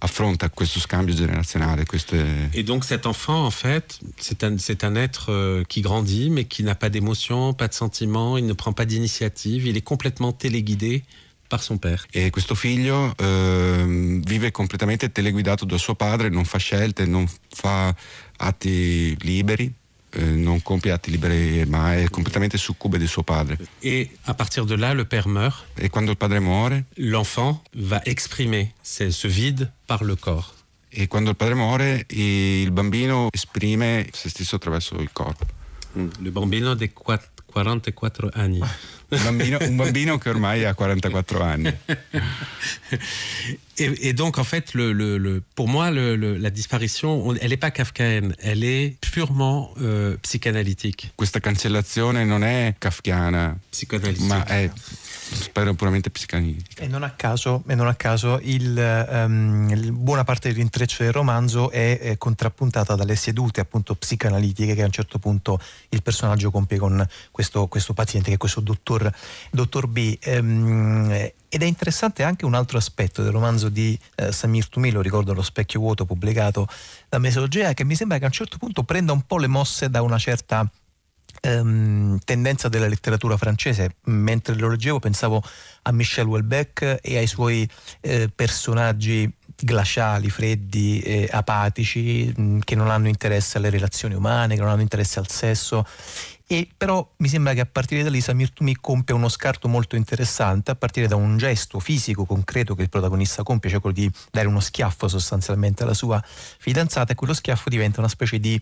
affronta questo scambio générationnel. Queste... Et donc cet enfant, en fait, c'est un, c'est un être euh, qui grandit, mais qui n'a pas d'émotion, pas de sentiment, il ne prend pas d'initiative, il est complètement téléguidé par son père. E questo figlio eh, vive completamente teleguidato da suo padre, non fa scelte, non fa atti liberi, eh, non compie atti liberi, ma è completamente succube di suo padre. Et à partir de là, le père meurt. E quando il padre muore, l'enfant va exprimer ce vide par le corps. E quando il padre muore, il bambino esprime se stesso attraverso il corpo. Mm. Le bambino di 44 anni. Un bambino, un bambino che ormai ha 44 anni. Et, et, donc, en fait, le, le, le pour moi, la disparition, elle n'est pas kafkaenne, elle est purement euh, psychanalytique. Questa cancellazione non è kafkiana, ma è spero puramente psicanalitica. E non a caso, non a caso il, um, il, buona parte dell'intreccio del romanzo è, è, contrappuntata dalle sedute appunto psicanalitiche che a un certo punto il personaggio compie con questo, questo paziente che è questo dottor, dottor B. Um, ed è interessante anche un altro aspetto del romanzo di eh, Samir Tumi, lo ricordo Lo specchio vuoto pubblicato da Mesogea, che mi sembra che a un certo punto prenda un po' le mosse da una certa ehm, tendenza della letteratura francese. Mentre lo leggevo pensavo a Michel Houellebecq e ai suoi eh, personaggi glaciali, freddi, eh, apatici, mh, che non hanno interesse alle relazioni umane, che non hanno interesse al sesso. E però mi sembra che a partire da lì Samir Tumi compie uno scarto molto interessante a partire da un gesto fisico concreto che il protagonista compie, cioè quello di dare uno schiaffo sostanzialmente alla sua fidanzata e quello schiaffo diventa una specie di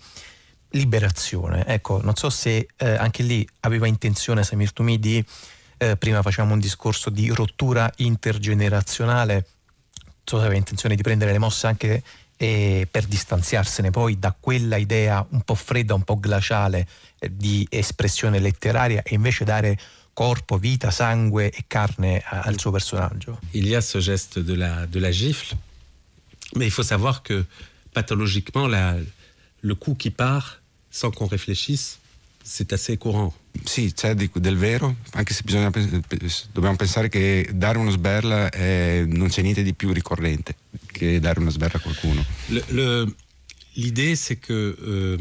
liberazione. Ecco, non so se eh, anche lì aveva intenzione Samir Tumi di, eh, prima facevamo un discorso di rottura intergenerazionale, non so se aveva intenzione di prendere le mosse anche eh, per distanziarsene poi da quella idea un po' fredda, un po' glaciale eh, di espressione letteraria e invece dare corpo, vita, sangue et carne al suo personaggio. Il y a ce geste de la, de la gifle, mais il faut savoir que pathologiquement le coup qui part sans qu'on réfléchisse, c'est assez courant. Sì, c'è di, del vero, anche se bisogna, dobbiamo pensare che dare uno sberla è, non c'è niente di più ricorrente che dare una sberla a qualcuno. L'idée, c'est que euh,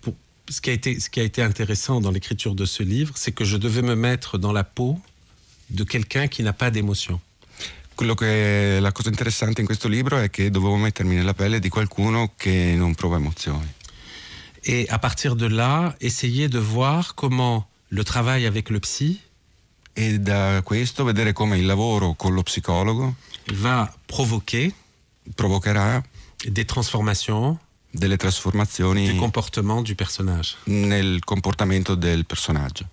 pour, ce, qui a été, ce qui a été intéressant dans l'écriture de ce livre, c'est que je devais me mettre dans la peau de quelqu'un qui n'a pas d'émotion. Quello che la cosa interessante in questo libro è che dovevo mettermi nella pelle di qualcuno che non prova emozioni. Et à partir de là, essayer de voir comment le travail avec le psy e da questo vedere come il lavoro con lo psicologo va provoquer provocherà des transformations delle trasformazioni du comportement du personnage. nel comportamento del personaggio.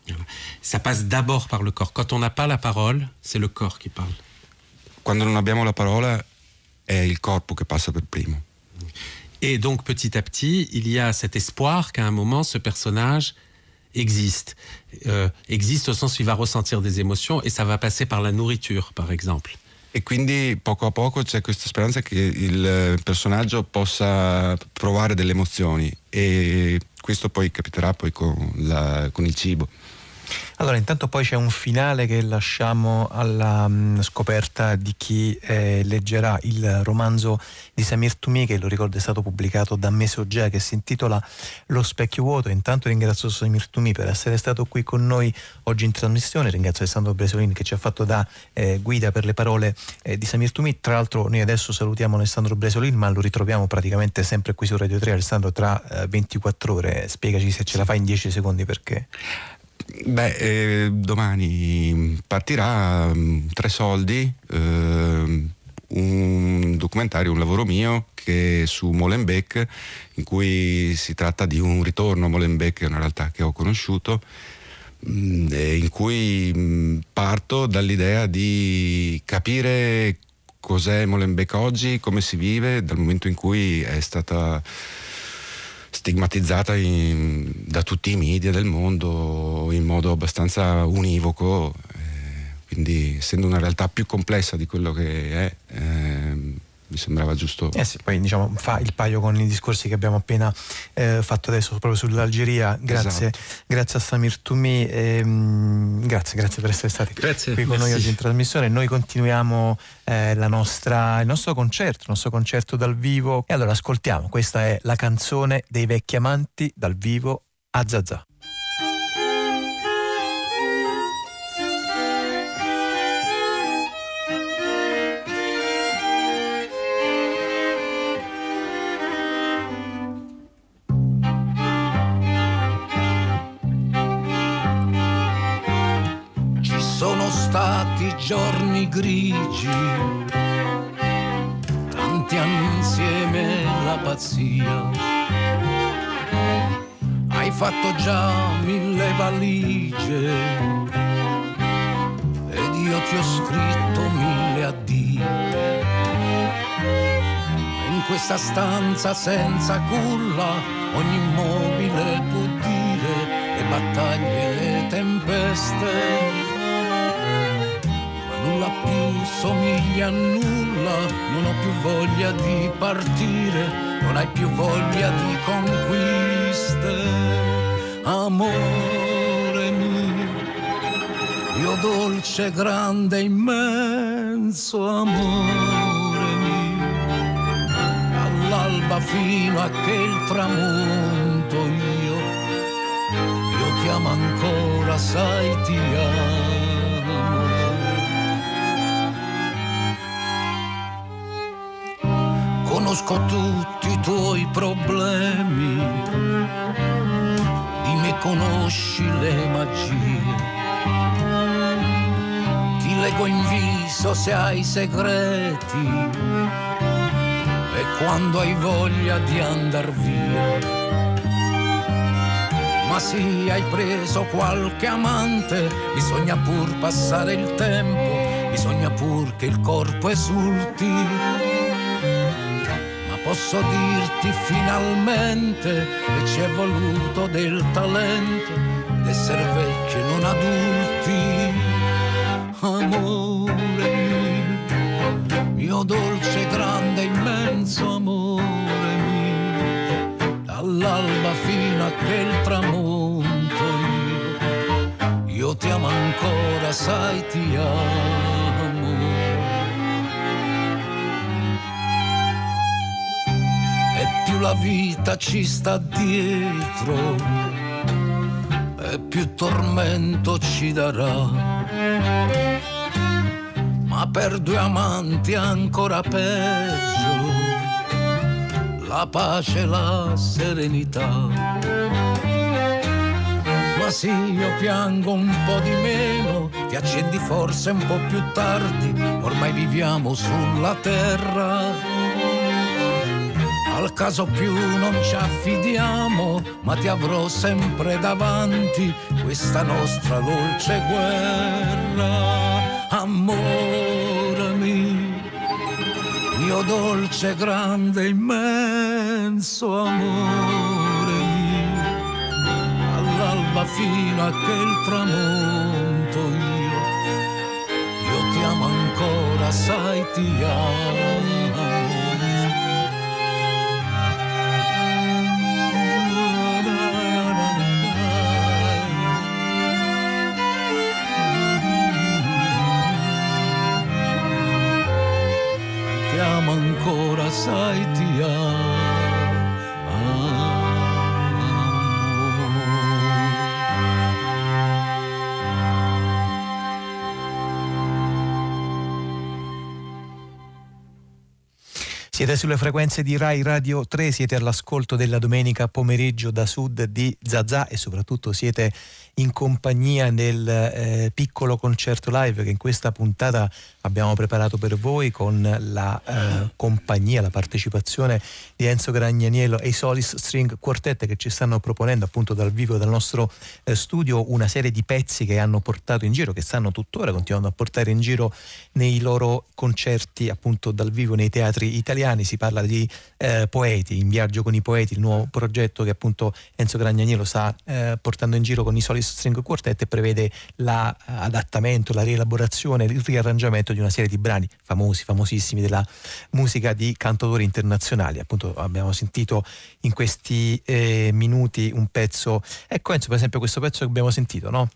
Ça passe d'abord par le corps. Quand on n'a pas la parole, c'est le corps qui parle. Quando non abbiamo la parola è il corpo che passa per primo. Et donc petit à petit, il y a cet espoir qu'à un moment, ce personnage existe. Euh, existe au sens où il va ressentir des émotions et ça va passer par la nourriture, par exemple. E quindi poco a poco c'è questa speranza che il personaggio possa provare delle emozioni e questo poi capiterà poi con, con il cibo. Allora, intanto poi c'è un finale che lasciamo alla mh, scoperta di chi eh, leggerà il romanzo di Samir Tumi, che lo ricordo è stato pubblicato da Mesogea, che si intitola Lo specchio vuoto. Intanto ringrazio Samir Tumi per essere stato qui con noi oggi in trasmissione, ringrazio Alessandro Bresolini che ci ha fatto da eh, guida per le parole eh, di Samir Tumi. Tra l'altro noi adesso salutiamo Alessandro Bresolini, ma lo ritroviamo praticamente sempre qui su Radio 3. Alessandro, tra 24 eh, ore, spiegaci se ce la fai in 10 secondi perché... Beh, eh, domani partirà um, Tre Soldi, eh, un documentario, un lavoro mio che su Molenbeek, in cui si tratta di un ritorno. A Molenbeek, è una realtà che ho conosciuto, mh, mm, in cui mh, mm, parto dall'idea di capire cos'è Molenbeek oggi, come si vive, dal momento in cui è stata stigmatizzata in, da tutti i media del mondo in modo abbastanza univoco, eh, quindi essendo una realtà più complessa di quello che è, eh, mi sembrava giusto. Eh sì, poi diciamo fa il paio con i discorsi che abbiamo appena eh, fatto adesso proprio sull'Algeria. Grazie, esatto. grazie a Samir Toumi, ehm, grazie, grazie per essere stati grazie, qui con merci. noi oggi in trasmissione. Noi continuiamo eh, nostra, il nostro concerto, il nostro concerto dal vivo. E allora ascoltiamo, questa è la canzone dei vecchi amanti dal vivo a Zazà. Giorni grigi, tanti anni insieme la pazzia. Hai fatto già mille valigie ed io ti ho scritto mille addio. In questa stanza senza culla ogni immobile può dire le battaglie, le tempeste nulla più somiglia a nulla, non ho più voglia di partire, non hai più voglia di conquiste, amore mio, io dolce, grande, immenso amore mio, all'alba fino a che il tramonto io, io ti amo ancora, sai ti amo. Conosco tutti i tuoi problemi, di me conosci le magie. Ti leggo in viso se hai segreti e quando hai voglia di andar via. Ma sì, hai preso qualche amante, bisogna pur passare il tempo, bisogna pur che il corpo esulti posso dirti finalmente che ci è voluto del talento d'essere vecchi e non adulti. Amore mio, mio dolce, grande, immenso amore mio, dall'alba fino a il tramonto io, io ti amo ancora, sai ti amo. La vita ci sta dietro. E più tormento ci darà. Ma per due amanti ancora peggio, la pace e la serenità. Ma sì, io piango un po' di meno, ti accendi forse un po' più tardi, ormai viviamo sulla terra al caso più non ci affidiamo, ma ti avrò sempre davanti questa nostra dolce guerra. Amore mio, mio dolce, grande, immenso amore mio, all'alba fino a che il tramonto io, io ti amo ancora, sai ti amo. corazón haitiano. Siete sulle frequenze di Rai Radio 3, siete all'ascolto della domenica pomeriggio da sud di Zazà e soprattutto siete in compagnia del eh, piccolo concerto live che in questa puntata abbiamo preparato per voi con la eh, compagnia, la partecipazione di Enzo Gragnaniello e i Solis String Quartet che ci stanno proponendo appunto dal vivo dal nostro eh, studio una serie di pezzi che hanno portato in giro, che stanno tuttora continuando a portare in giro nei loro concerti appunto dal vivo nei teatri italiani. Si parla di eh, poeti, in viaggio con i poeti, il nuovo progetto che appunto Enzo Gragnaniello sta eh, portando in giro con i Solis String Quartet e prevede l'adattamento, la rielaborazione, il riarrangiamento di una serie di brani famosi, famosissimi della musica di cantautori internazionali. Appunto abbiamo sentito in questi eh, minuti un pezzo, ecco Enzo per esempio questo pezzo che abbiamo sentito, no?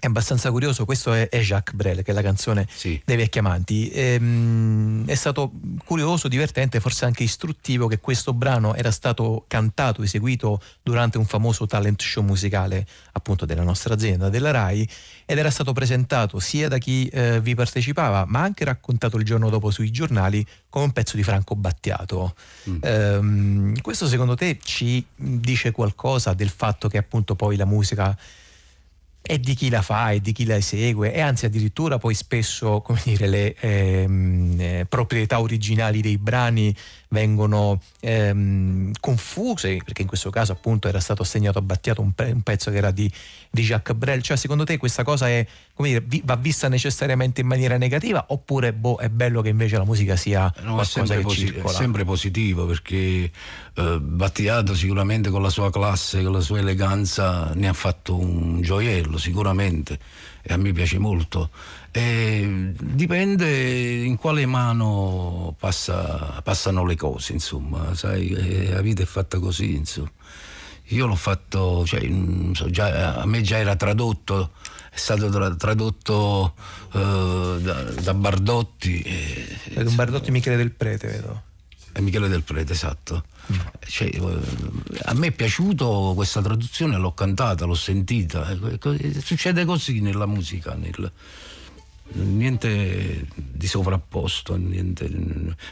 È abbastanza curioso, questo è, è, Jacques Brel, che è la canzone sì. dei vecchi amanti. Ehm, è stato curioso, divertente, forse anche istruttivo che questo brano era stato cantato, eseguito durante un famoso talent show musicale appunto della nostra azienda, della RAI, ed era stato presentato sia da chi eh, vi partecipava, ma anche raccontato il giorno dopo sui giornali come un pezzo di Franco Battiato. Mm. Ehm, questo secondo te ci dice qualcosa del fatto che appunto poi la musica e di chi la fa e di chi la esegue e anzi addirittura poi spesso come dire, le ehm, eh, proprietà originali dei brani vengono ehm, confuse perché in questo caso appunto era stato assegnato a Battiato un, pe- un pezzo che era di, di, Jacques Brel. Cioè secondo te questa cosa è, dire, vi- va vista necessariamente in maniera negativa oppure boh, è bello che invece la musica sia no, qualcosa che posi- è sempre positivo perché eh, Battiato sicuramente con la sua classe con la sua eleganza ne ha fatto un gioiello sicuramente e a me piace molto e dipende in quale mano passa, passano le cose, insomma, sai, la vita è fatta così, insomma. Io l'ho fatto, cioè, so, già, a me già era tradotto, è stato tra, tradotto uh, da, da, Bardotti. E, un Bardotti Michele del Prete, vedo. È Michele del Prete, esatto. Cioè, eh, a me è piaciuto questa traduzione, l'ho cantata, l'ho sentita. Succede così nella musica. Nel, niente di sovrapposto, niente,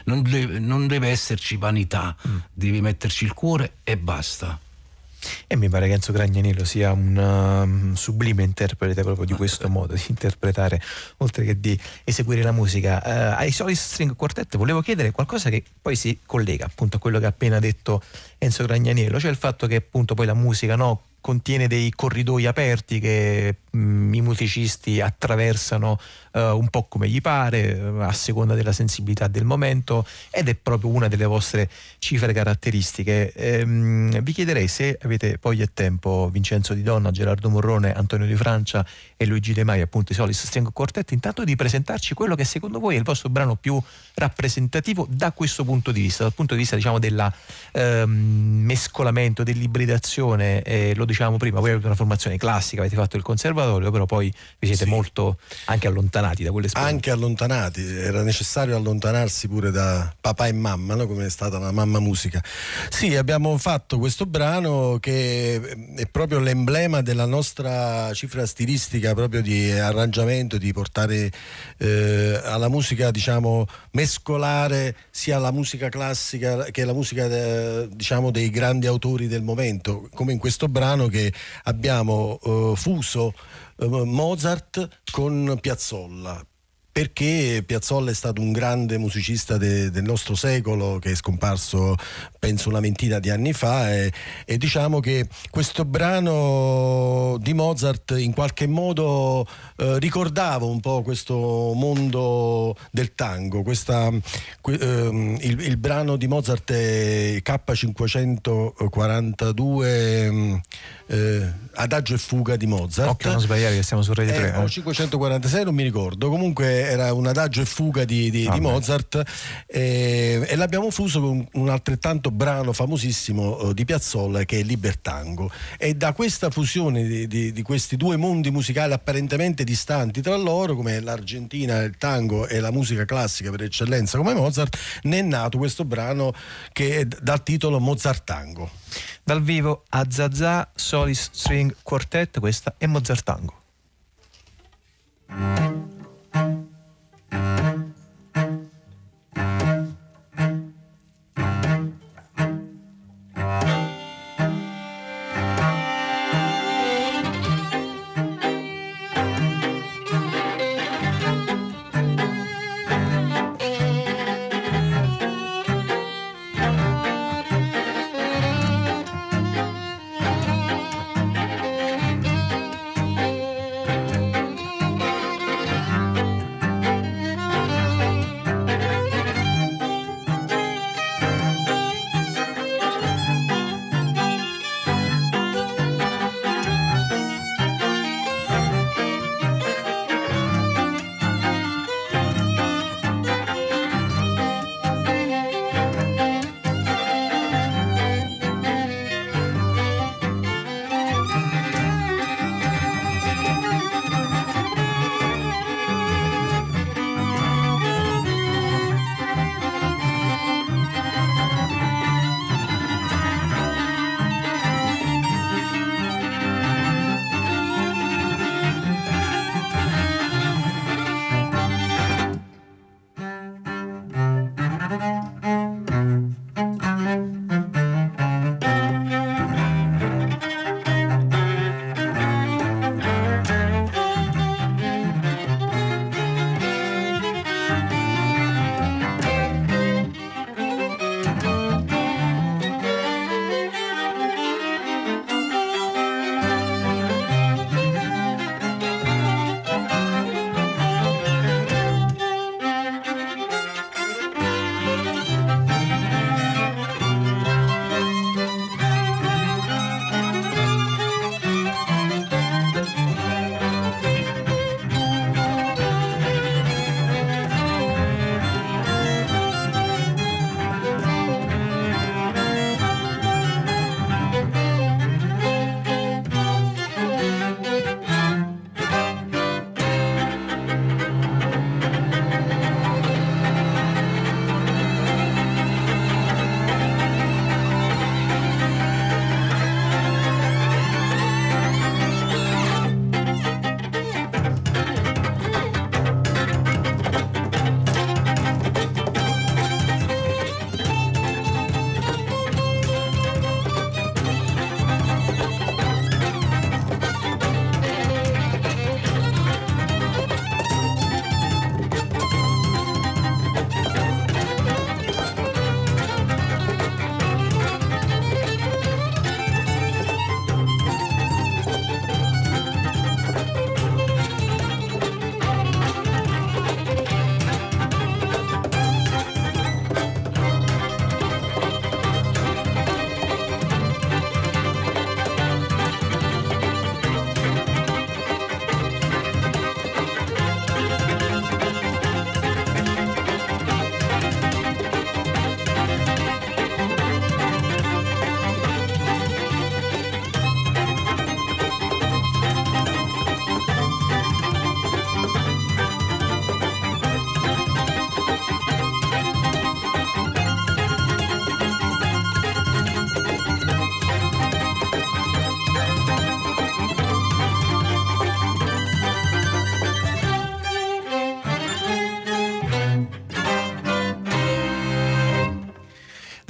non, deve, non, deve, esserci vanità, mm. devi metterci il cuore e basta. E mi pare che Enzo Gragnanello sia un um, sublime interprete proprio di questo modo di interpretare, oltre che di eseguire la musica. Uh, ai Solid String Quartet volevo chiedere qualcosa che poi si collega appunto a quello che ha appena detto Enzo Gragnanello, cioè il fatto che appunto poi la musica no, contiene dei corridoi aperti che mh, mm, i musicisti attraversano uh, un po' come gli pare, uh, a seconda della sensibilità del momento, ed è proprio una delle vostre cifre caratteristiche. Ehm, vi chiederei se avete poi a tempo Vincenzo Di Donna, Gerardo Morrone, Antonio Di Francia e Luigi De Mai, appunto i Solis String Quartet, intanto di presentarci quello che secondo voi è il vostro brano più rappresentativo da questo punto di vista, dal punto di vista diciamo del ehm, mescolamento, dell'ibridazione, eh, lo diciamo prima, voi avete una formazione classica, avete fatto il conservatorio, però poi vi siete sì. molto anche allontanati da quell'esperienza. Anche allontanati, era necessario allontanarsi pure da papà e mamma, no? come è stata la mamma musica. Sì, abbiamo fatto questo brano che è proprio l'emblema della nostra cifra stilistica, proprio di arrangiamento, di portare eh, alla musica, diciamo, mescolare sia la musica classica che la musica, eh, diciamo, dei grandi autori del momento, come in questo brano che abbiamo uh, fuso uh, Mozart con Piazzolla perché Piazzolla è stato un grande musicista de, del nostro secolo che è scomparso penso una ventina di anni fa e, e, diciamo che questo brano di Mozart in qualche modo eh, ricordava un po' questo mondo del tango. Questa, eh, il, il, brano di Mozart è K542 eh, Adagio e fuga di Mozart. Occhio non sbagliare che siamo su Radio 3 eh, 546 non mi ricordo. Comunque era un adagio e fuga di, di, ah, di Mozart e, e, l'abbiamo fuso con un altrettanto brano famosissimo uh, di Piazzolla che è Libertango. E da questa fusione di, di, questi due mondi musicali apparentemente distanti tra loro come l'Argentina, il tango e la musica classica per eccellenza come Mozart ne è nato questo brano che dà titolo Mozart Tango dal vivo a Zazà Solis String Quartet questa è Mozart Tango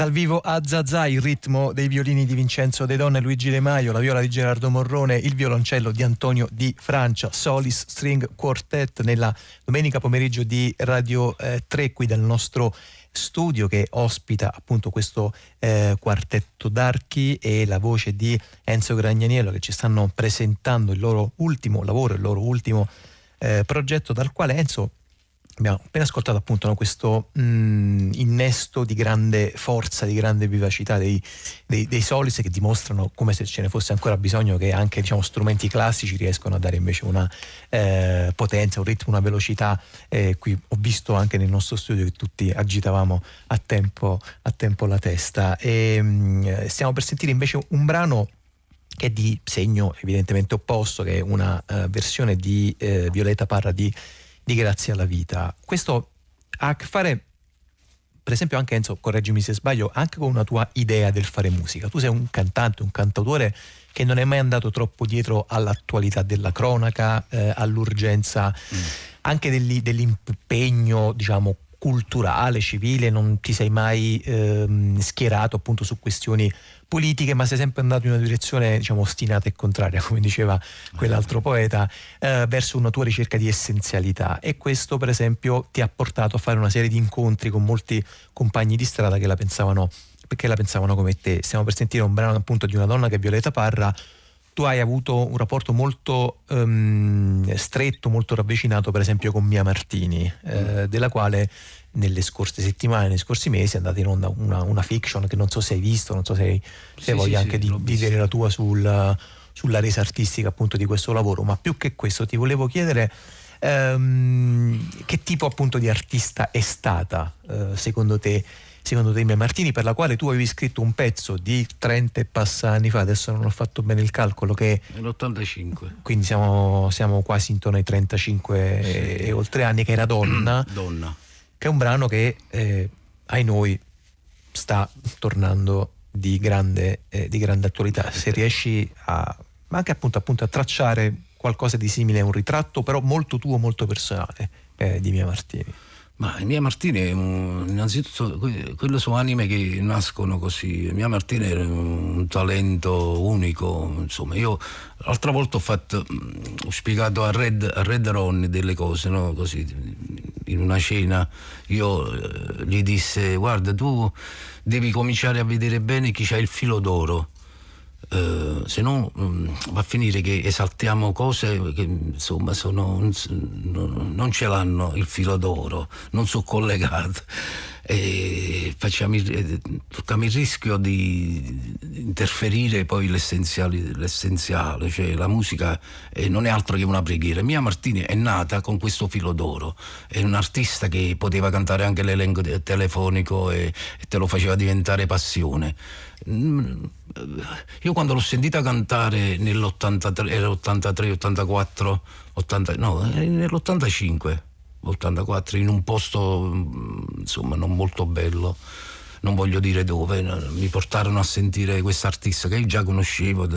Dal vivo a Zazà il ritmo dei violini di Vincenzo De Donna e Luigi De Maio, la viola di Gerardo Morrone, il violoncello di Antonio Di Francia, Solis String Quartet nella domenica pomeriggio di Radio eh, 3 qui dal nostro studio che ospita appunto questo eh, quartetto d'archi e la voce di Enzo Gragnaniello che ci stanno presentando il loro ultimo lavoro, il loro ultimo eh, progetto dal quale Enzo abbiamo appena ascoltato appunto no, questo mh, mm, innesto di grande forza, di grande vivacità dei, dei, dei, solis che dimostrano come se ce ne fosse ancora bisogno che anche diciamo, strumenti classici riescono a dare invece una eh, potenza, un ritmo, una velocità. Eh, qui ho visto anche nel nostro studio che tutti agitavamo a tempo, a tempo la testa. E, mh, mm, stiamo per sentire invece un brano che è di segno evidentemente opposto, che è una uh, versione di uh, Violeta Parra di di Grazie alla vita. Questo ha a che fare, per esempio, anche Enzo, correggimi se sbaglio, anche con una tua idea del fare musica. Tu sei un cantante, un cantautore che non è mai andato troppo dietro all'attualità della cronaca, eh, all'urgenza, mm. anche degli, dell'impegno, diciamo, culturale, civile, non ti sei mai ehm, schierato appunto su questioni politiche, ma sei sempre andato in una direzione diciamo ostinata e contraria, come diceva quell'altro poeta, eh, verso una tua ricerca di essenzialità. E questo, per esempio, ti ha portato a fare una serie di incontri con molti compagni di strada che la pensavano, la pensavano come te. Stiamo per sentire un brano appunto di una donna che è Violeta Parra tu hai avuto un rapporto molto um, stretto, molto ravvicinato per esempio con Mia Martini, eh, della quale nelle scorse settimane, nei scorsi mesi è andata in onda una, una fiction che non so se hai visto, non so se hai, se sì, voglia sì, anche sì, di, di dire la tua sul, sulla resa artistica appunto di questo lavoro, ma più che questo ti volevo chiedere um, che tipo appunto di artista è stata uh, secondo te? secondo te Mia Martini, per la quale tu avevi scritto un pezzo di 30 e passa anni fa, adesso non ho fatto bene il calcolo, che l'85. Quindi siamo, siamo quasi intorno ai 35 sì. e, e, oltre anni, che era Donna. Donna. Che è un brano che, eh, ai noi, sta tornando di grande, eh, di grande attualità. Se riesci a, anche appunto, appunto, a tracciare qualcosa di simile a un ritratto, però molto tuo, molto personale eh, di Mia Martini. Ma Mia Martini un, innanzitutto quelle sono anime che nascono così. Mia Martini è un talento unico. Insomma, io l'altra volta ho, fatto, ho spiegato a Red, a Red Ronnie delle cose, no? così, in una cena. Io eh, gli disse: Guarda, tu devi cominciare a vedere bene chi c'ha il filo d'oro Uh, se no um, va a finire che esaltiamo cose che insomma sono, non, non ce l'hanno il filo d'oro, non sono collegate e facciamo il, tocchiamo il rischio di interferire poi l'essenziale, cioè la musica eh, non è altro che una preghiera. Mia Martini è nata con questo filo d'oro, è un artista che poteva cantare anche l'elenco telefonico e, e te lo faceva diventare passione. Mm, io quando l'ho sentita cantare nell'83, era 83, 84, 80, no, nell'85 84 in un posto mm, insomma non molto bello. Non voglio dire dove mi portarono a sentire quest'artista che io già conoscevo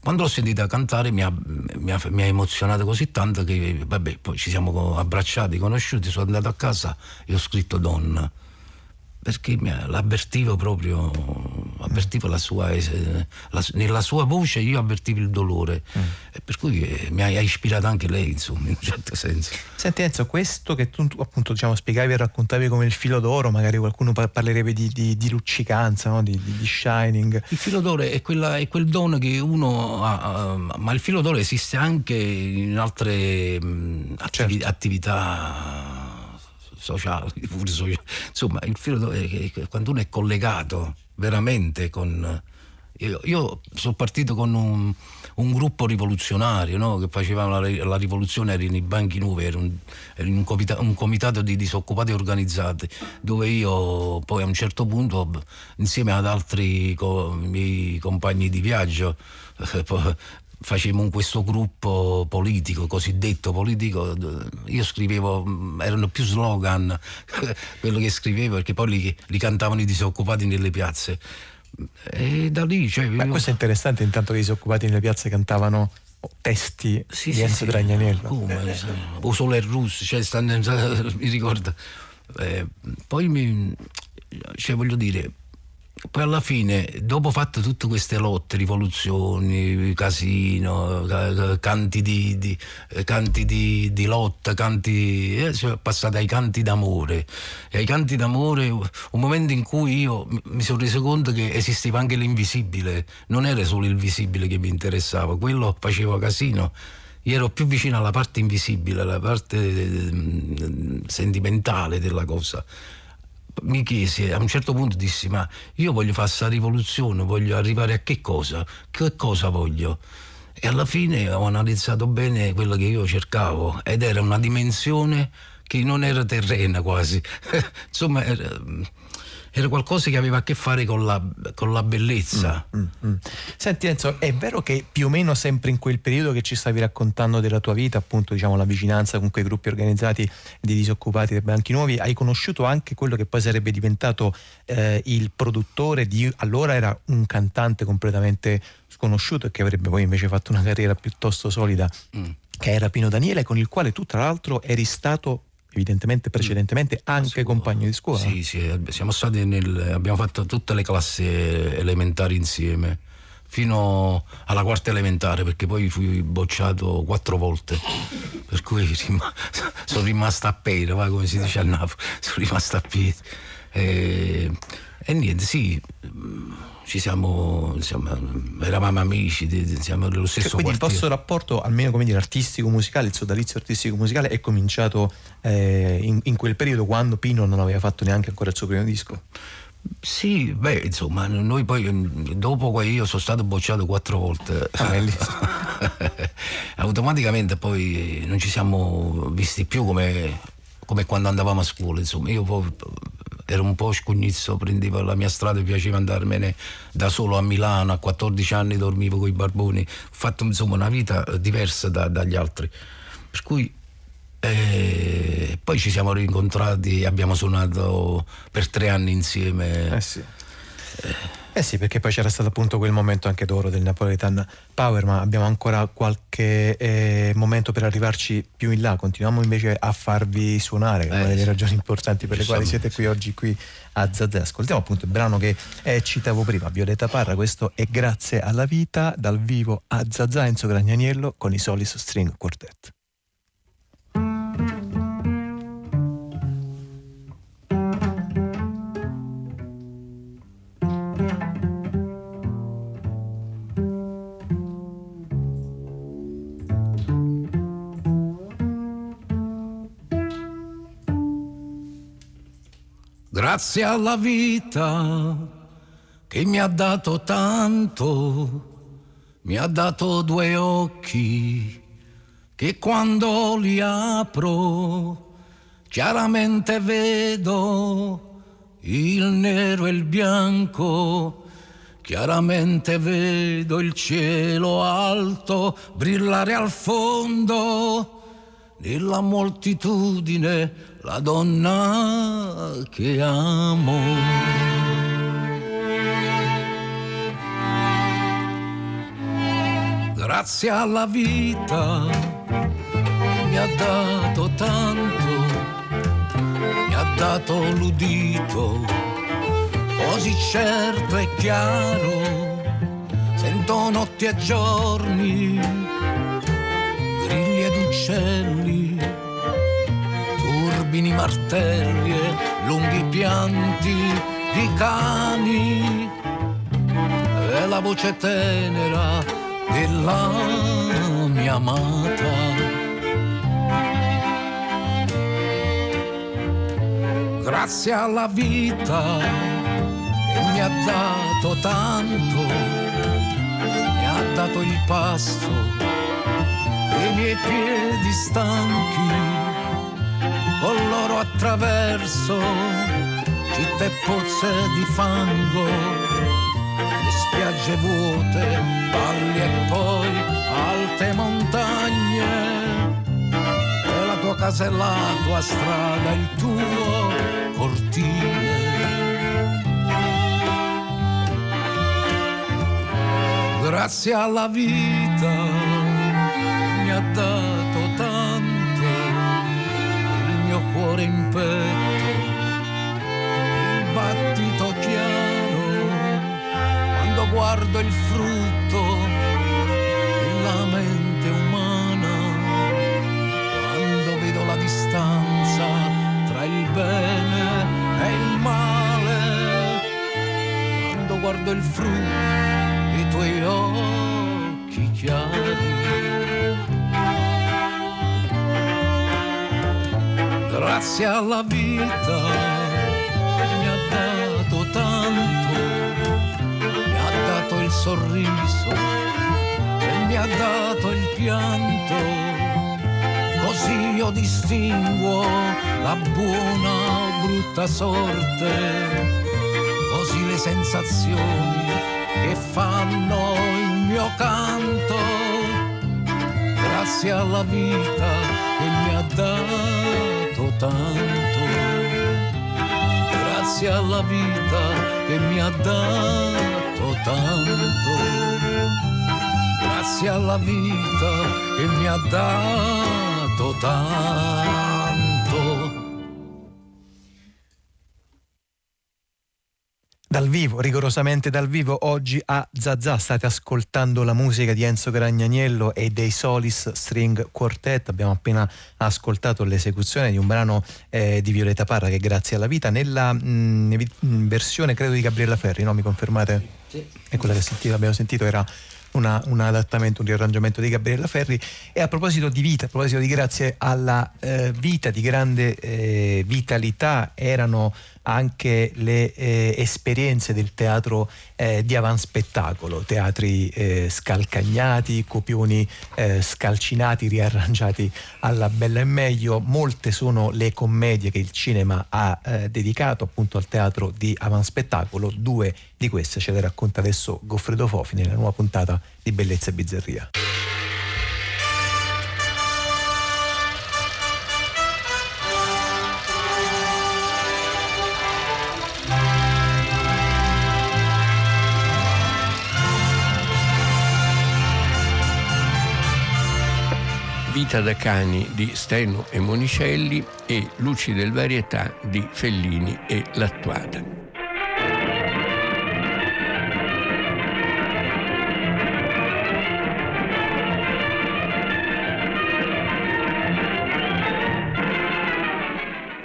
quando l'ho sentita cantare mi ha, mi, ha, mi ha, emozionato così tanto che vabbè poi ci siamo abbracciati conosciuti sono andato a casa e ho scritto donna perché l'avvertivo proprio, avvertivo la sua, la, nella sua voce io avvertivo il dolore, mm. e per cui eh, mi ha ispirato anche lei, insomma, in un certo senso. Senti Enzo, questo che tu appunto diciamo, spiegavi e raccontavi come il filo d'oro, magari qualcuno parlerebbe di, di, di luccicanza, no? di, di, shining. Il filo d'oro è, quella, è, quel dono che uno ha, ma il filo d'oro esiste anche in altre mh, attivi, certo. attività sociali. insomma il filo è che quando uno è collegato veramente con... Io, io sono partito con un, un gruppo rivoluzionario no? che facevano la, la, rivoluzione, erano i banchi nuovi, era un, era un, comitato, un comitato di disoccupati organizzati dove io poi a un certo punto insieme ad altri co, miei compagni di viaggio facevamo questo gruppo politico, cosiddetto politico, io scrivevo, mm, erano più slogan quello che scrivevo perché poi li, li cantavano i disoccupati nelle piazze. E da lì... Cioè, Ma questo è interessante intanto che i disoccupati nelle piazze cantavano testi sì, di Enzo sì, Dragnaniello. Come? Eh. O solo il russo, cioè, stanno, mi ricordo. Eh, poi mi... Cioè, voglio dire poi alla fine, dopo fatte tutte queste lotte, rivoluzioni, casino, canti di, di, canti di, di lotta, canti, eh, si è passato ai canti d'amore. E ai canti d'amore, un momento in cui io mi sono reso conto che esisteva anche l'invisibile, non era solo il visibile che mi interessava, quello faceva casino io ero più vicino alla parte invisibile, alla parte eh, sentimentale della cosa. Mi chiesi, a un certo punto dissi, ma io voglio fare questa rivoluzione, voglio arrivare a che cosa? Che cosa voglio? E alla fine ho analizzato bene quello che io cercavo ed era una dimensione che non era terrena quasi. Insomma, era, era qualcosa che aveva a che fare con la, con la bellezza. Mm, mm, mm. Senti Enzo, è vero che più o meno sempre in quel periodo che ci stavi raccontando della tua vita, appunto diciamo la vicinanza con quei gruppi organizzati di disoccupati dei banchi nuovi, hai conosciuto anche quello che poi sarebbe diventato eh, il produttore di, allora era un cantante completamente sconosciuto e che avrebbe poi invece fatto una carriera piuttosto solida, mm. che era Pino Daniele, con il quale tu tra l'altro eri stato evidentemente precedentemente anche compagno di scuola. Sì, sì, siamo stati nel, abbiamo fatto tutte le classi elementari insieme fino alla quarta elementare perché poi fui bocciato quattro volte. Per cui rim- sono rimasto a pera come si dice a Napoli sono rimasto a piedi e, e niente sì ci siamo, insomma, eravamo amici, siamo dello stesso cioè, quindi quartiere. il vostro rapporto, almeno come dire, artistico-musicale, il sodalizio artistico-musicale è cominciato eh, in, in, quel periodo quando Pino non aveva fatto neanche ancora il suo primo disco? Sì, beh, insomma, noi poi dopo che io sono stato bocciato quattro volte, ah, automaticamente poi non ci siamo visti più come, come quando andavamo a scuola, insomma, io poi ero un po' scugnizzo, prendevo la mia strada e piaceva andarmene da solo a Milano, a 14 anni dormivo con i barboni, ho fatto insomma una vita eh, diversa da, dagli altri. Per cui eh, poi ci siamo rincontrati abbiamo suonato per tre anni insieme. Eh sì. Eh, eh sì, perché poi c'era stato appunto quel momento anche d'oro del Napoletan Power, ma abbiamo ancora qualche eh, momento per arrivarci più in là. Continuiamo invece a farvi suonare, eh, una delle sì. ragioni importanti per le quali siete qui oggi qui a Zazà. Ascoltiamo appunto il brano che eh, citavo prima, Violeta Parra, questo è Grazie alla vita, dal vivo a Zazà Enzo Gragnaniello con i Solis String Quartet. Grazie alla vita che mi ha dato tanto, mi ha dato due occhi che quando li apro chiaramente vedo il nero e il bianco, chiaramente vedo il cielo alto brillare al fondo nella moltitudine la donna che amo. Grazie alla vita mi ha dato tanto, mi ha dato l'udito, così certo e chiaro, sento notti e giorni, grilli ed uccelli turbini martelli lunghi pianti di cani e la voce tenera della mia amata. Grazie alla vita che mi ha dato tanto, mi ha dato il pasto e i miei piedi stanchi con loro attraverso città pozze di fango, le spiagge vuote, valli e poi alte montagne. E la tua casa è la tua strada, il tuo cortile. Grazie alla vita mi ha dato cuore in petto, il battito chiaro, quando guardo il frutto della mente umana, quando vedo la distanza tra il bene e il male, quando guardo il frutto dei tuoi occhi chiari Grazie alla vita mi ha dato tanto, mi ha dato il sorriso e mi ha dato il pianto. Così io distinguo la buona o brutta sorte, così le sensazioni che fanno il mio canto grazie alla vita che mi ha dato tanto. Grazie alla vita che mi ha dato tanto. Grazie alla vita che mi ha dato tanto. Vivo, rigorosamente dal vivo, oggi a Zazà state ascoltando la musica di Enzo Gragnaniello e dei Solis String Quartet. Abbiamo appena ascoltato l'esecuzione di un brano eh, di Violeta Parra che grazie alla vita nella mh, versione credo di Gabriella Ferri, no? Mi confermate? Sì. È quella che sentito, abbiamo sentito era una, un adattamento, un riarrangiamento di Gabriella Ferri. E a proposito di vita, a proposito di grazie alla eh, vita di grande eh, vitalità, erano anche le eh, esperienze del teatro eh, di avanspettacolo, teatri eh, scalcagnati, copioni eh, scalcinati, riarrangiati alla bella e meglio. Molte sono le commedie che il cinema ha eh, dedicato appunto al teatro di avanspettacolo. Due di queste ce le racconta adesso Goffredo Fofi nella nuova puntata di Bellezza e Bizzarria. Vita da cani di Steno e Monicelli e Luci del Varietà di Fellini e Lattuada.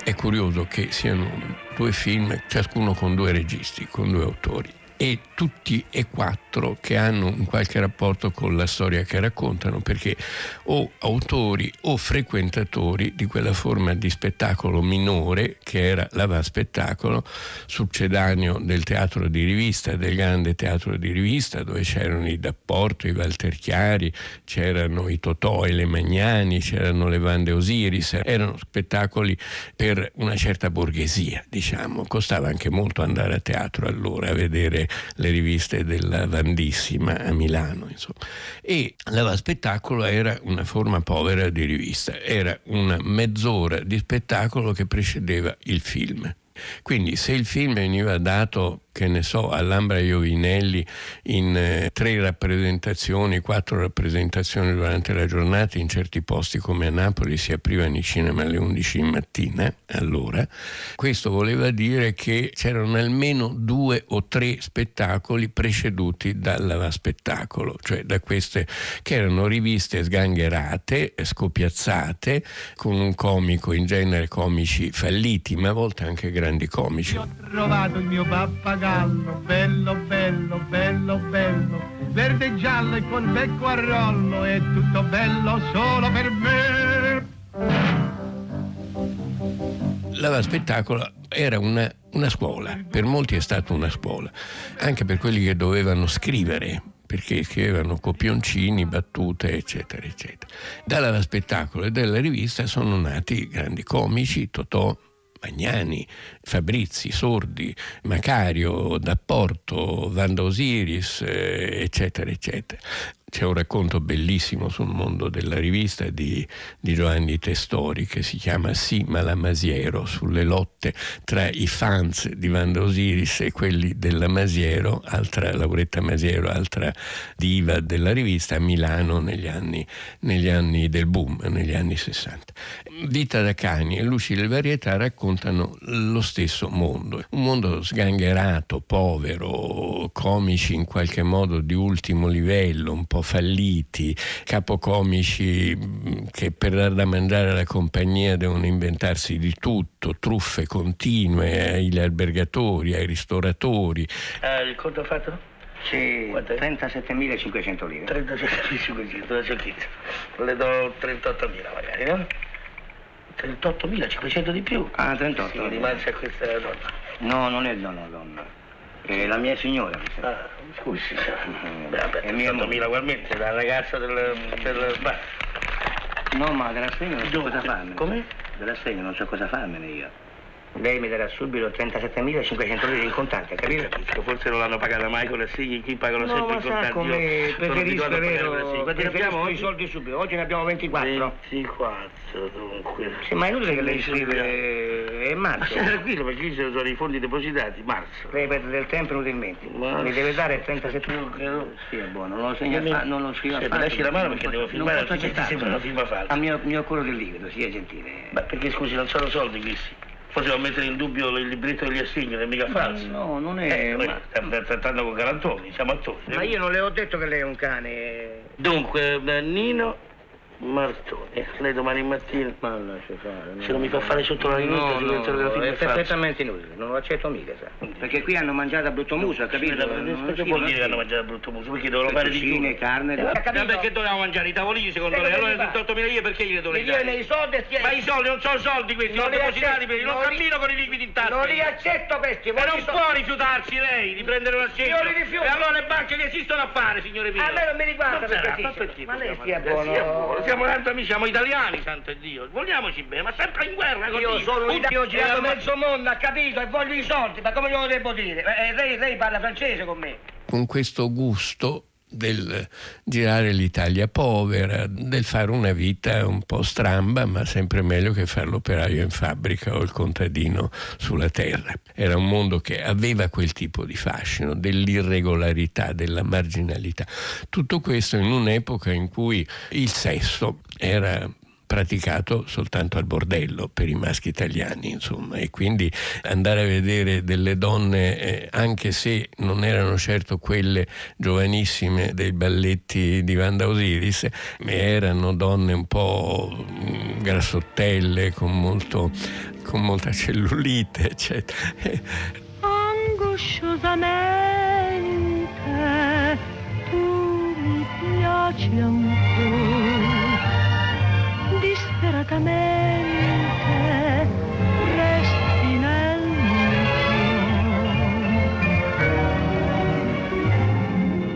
È curioso che siano due film, ciascuno con due registi, con due autori e tutti e quattro che hanno un qualche rapporto con la storia che raccontano, perché o autori o frequentatori di quella forma di spettacolo minore che era l'ava spettacolo, succedaneo del teatro di rivista, del grande teatro di rivista, dove c'erano i D'Apporto, i Walter Chiari, c'erano i Totò e le Magnani, c'erano le Vande Osiris, erano spettacoli per una certa borghesia, diciamo. Costava anche molto andare a teatro allora a vedere le riviste della Vandissima a Milano. Insomma. E l'ava spettacolo era una forma povera di rivista, era una mezz'ora di spettacolo che precedeva il film. Quindi se il film veniva dato che ne so, all'Ambra Iovinelli in eh, tre rappresentazioni, quattro rappresentazioni durante la giornata, in certi posti come a Napoli si aprivano i cinema alle 11 di mattina, allora, questo voleva dire che c'erano almeno due o tre spettacoli preceduti dal spettacolo, cioè da queste che erano riviste sgangherate, scopiazzate, con un comico, in genere comici falliti, ma a volte anche grandi comici. Io ho trovato il mio pappagallo pappagallo, bello, bello, bello, bello, verde e giallo e col becco a rollo, è tutto bello solo per me. L'ava spettacolo era una, una scuola, per molti è stata una scuola, anche per quelli che dovevano scrivere, perché scrivevano copioncini, battute, eccetera, eccetera. Dalla spettacolo e dalla rivista sono nati grandi comici, Totò, Magnani, Fabrizi, Sordi, Macario, D'Apporto, Vanda Osiris, eh, eccetera, eccetera. C'è un racconto bellissimo sul mondo della rivista di, di Giovanni Testori che si chiama Sì Malamasiero, sulle lotte tra i fans di Vanda Osiris e quelli della Masiero, altra Lauretta Masiero, altra diva della rivista a Milano negli anni, negli anni del boom, negli anni 60. Vita da cani e Luci del Varietà raccontano lo stesso mondo, un mondo sgangherato, povero, comici in qualche modo di ultimo livello, un po' falliti, capocomici mm, che per dar da mangiare alla compagnia devono inventarsi di tutto, truffe continue agli albergatori, ai ristoratori. Eh, il conto fatto? Sì, 37.500 lire. 37.500, da Le do 38.000 magari, no? 38.500 di più. Ah, 38. Rimane a questa donna. No, non è donna, donna. È la mia signora. Ah, scusi, è mia 38.000 moglie. ugualmente, la ragazza del... del beh, No, ma dell'assegno non so cosa farmene. come? Dell'assegno non so cosa farmene io. Lei mi darà subito 37.500 lire in contanti, capito? capisco, forse non l'hanno pagata mai con l'assegno, chi pagano No, sempre ma i sa contanti. come Io sono preferisco, pagare vero? Quanti ne abbiamo Preferisco i oggi? soldi subito. Oggi ne abbiamo 24. 24, dunque. Sì, ma è inutile che lei scrive sembra- è Ma marzo. stia tranquillo, perché ci sono i fondi depositati, marzo. Lei perde del tempo inutilmente. Ma- Mi deve dare 37 Io credo- Sì, è buono, non lo segna fa- non lo scriva affatto. lasci la mano Non perché devo firmare, Non posso altrimenti sembra una firma falsa. A mio, mio cuore del liquido, sia gentile. Ma perché scusi, non sono soldi questi? Forse devo mettere in dubbio il libretto degli assegni, non è mica falso. No, non è... Eh, noi ma... stiamo trattando con Galantoni, siamo attori. ma io non le ho detto che lei è un cane. Dunque, eh, Nino Martone, lei domani mattina... Ma lascia fare. Se non mi fa fare sotto la rinuncia, no, no, no, è perfettamente inutile, non lo accetto mica, sa. Perché qui hanno mangiato a brutto muso, ha capito? Perché Non vuol scrivono dire che hanno mangiato a brutto muso? Perché devono fare di carne, Eh, ma capito? perché dovevamo mangiare i tavolini secondo Lei Allora va? 38.000 lire perché gliele dovrei dare? i soldi e Ma i soldi non sono soldi questi, Non li depositati accetto, per non, cammino con i liquidi in tasca. Non li accetto questi, voglio non può rifiutarsi lei di prendere un assegno. Io li rifiuto. E allora le banche che esistono a fare, signore mie? A me non mi riguarda perché ma Ma lei dire? buono. Siamo tanto amici, siamo italiani, santo Dio. Vogliamoci bene, ma sempre in guerra così. Io sono un io ho girato mezzo mondo, ha capito? E voglio i soldi, ma come glielo devo dire? Eh, eh, lei, lei parla francese con me. con questo gusto del girare l'Italia povera, del fare una vita un po' stramba, ma sempre meglio che fare l'operaio in fabbrica o il contadino sulla terra. Era un mondo che aveva quel tipo di fascino, dell'irregolarità, della marginalità. Tutto questo in un'epoca in cui il sesso era praticato soltanto al bordello per i maschi italiani, insomma, e quindi andare a vedere delle donne, eh, anche se non erano certo quelle giovanissime dei balletti di Vanda Osiris, ma erano donne un po' mm, grassottelle, con, molto, con molta cellulite, eccetera. angosciosamente tu mi piaci ancora disperatamente resti nel mio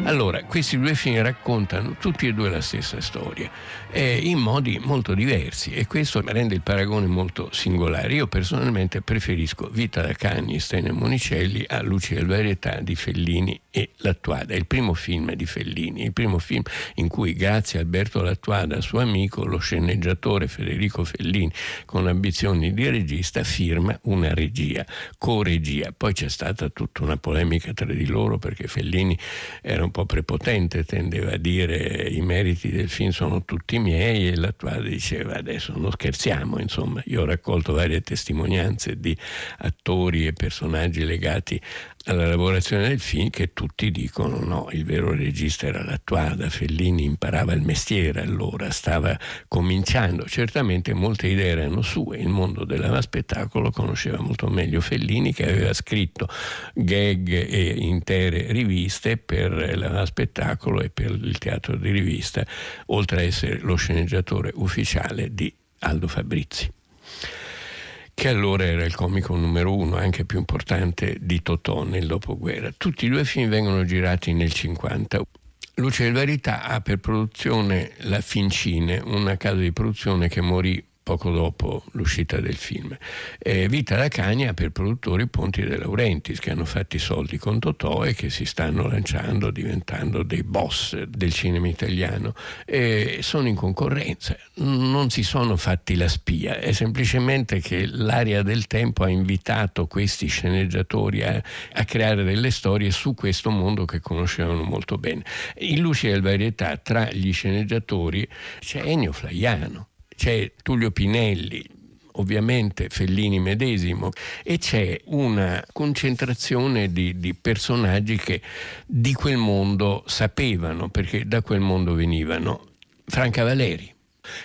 Allora, questi due film raccontano tutti e due la stessa storia, eh, in modi molto diversi e questo rende il paragone molto singolare. Io personalmente preferisco Vita da Cagni, Stene Monicelli a Luci del Varietà di Fellini e Lattuada. Il primo film di Fellini, il primo film in cui grazie a Alberto Lattuada, suo amico, lo sceneggiatore Federico Fellini, con ambizioni di regista, firma una regia, co-regia. Poi c'è stata tutta una polemica tra di loro perché Fellini era un po' prepotente, tendeva a dire i meriti del film sono tutti miei e l'attuale diceva adesso non scherziamo, insomma, io ho raccolto varie testimonianze di attori e personaggi legati alla lavorazione del film che tutti dicono no, il vero regista era l'attuada, Fellini imparava il mestiere allora, stava cominciando, certamente molte idee erano sue, il mondo dell'avaspettacolo conosceva molto meglio Fellini che aveva scritto gag e intere riviste per l'avaspettacolo e per il teatro di rivista, oltre a essere lo sceneggiatore ufficiale di Aldo Fabrizi che allora era il comico numero uno, anche più importante di Totò nel dopoguerra. Tutti i due film vengono girati nel 50. Luce del Verità ha per produzione la Fincine, una casa di produzione che morì poco dopo l'uscita del film. Eh, Vita da Cagna per produttori Ponti De Laurentiis che hanno fatto i soldi con Totò e che si stanno lanciando diventando dei boss del cinema italiano. Eh, sono in concorrenza, non si sono fatti la spia, è semplicemente che l'aria del tempo ha invitato questi sceneggiatori a, a creare delle storie su questo mondo che conoscevano molto bene. In Luci del Varietà tra gli sceneggiatori c'è Ennio Flaiano c'è Tullio Pinelli, ovviamente Fellini medesimo, e c'è una concentrazione di, di, personaggi che di quel mondo sapevano, perché da quel mondo venivano. Franca Valeri,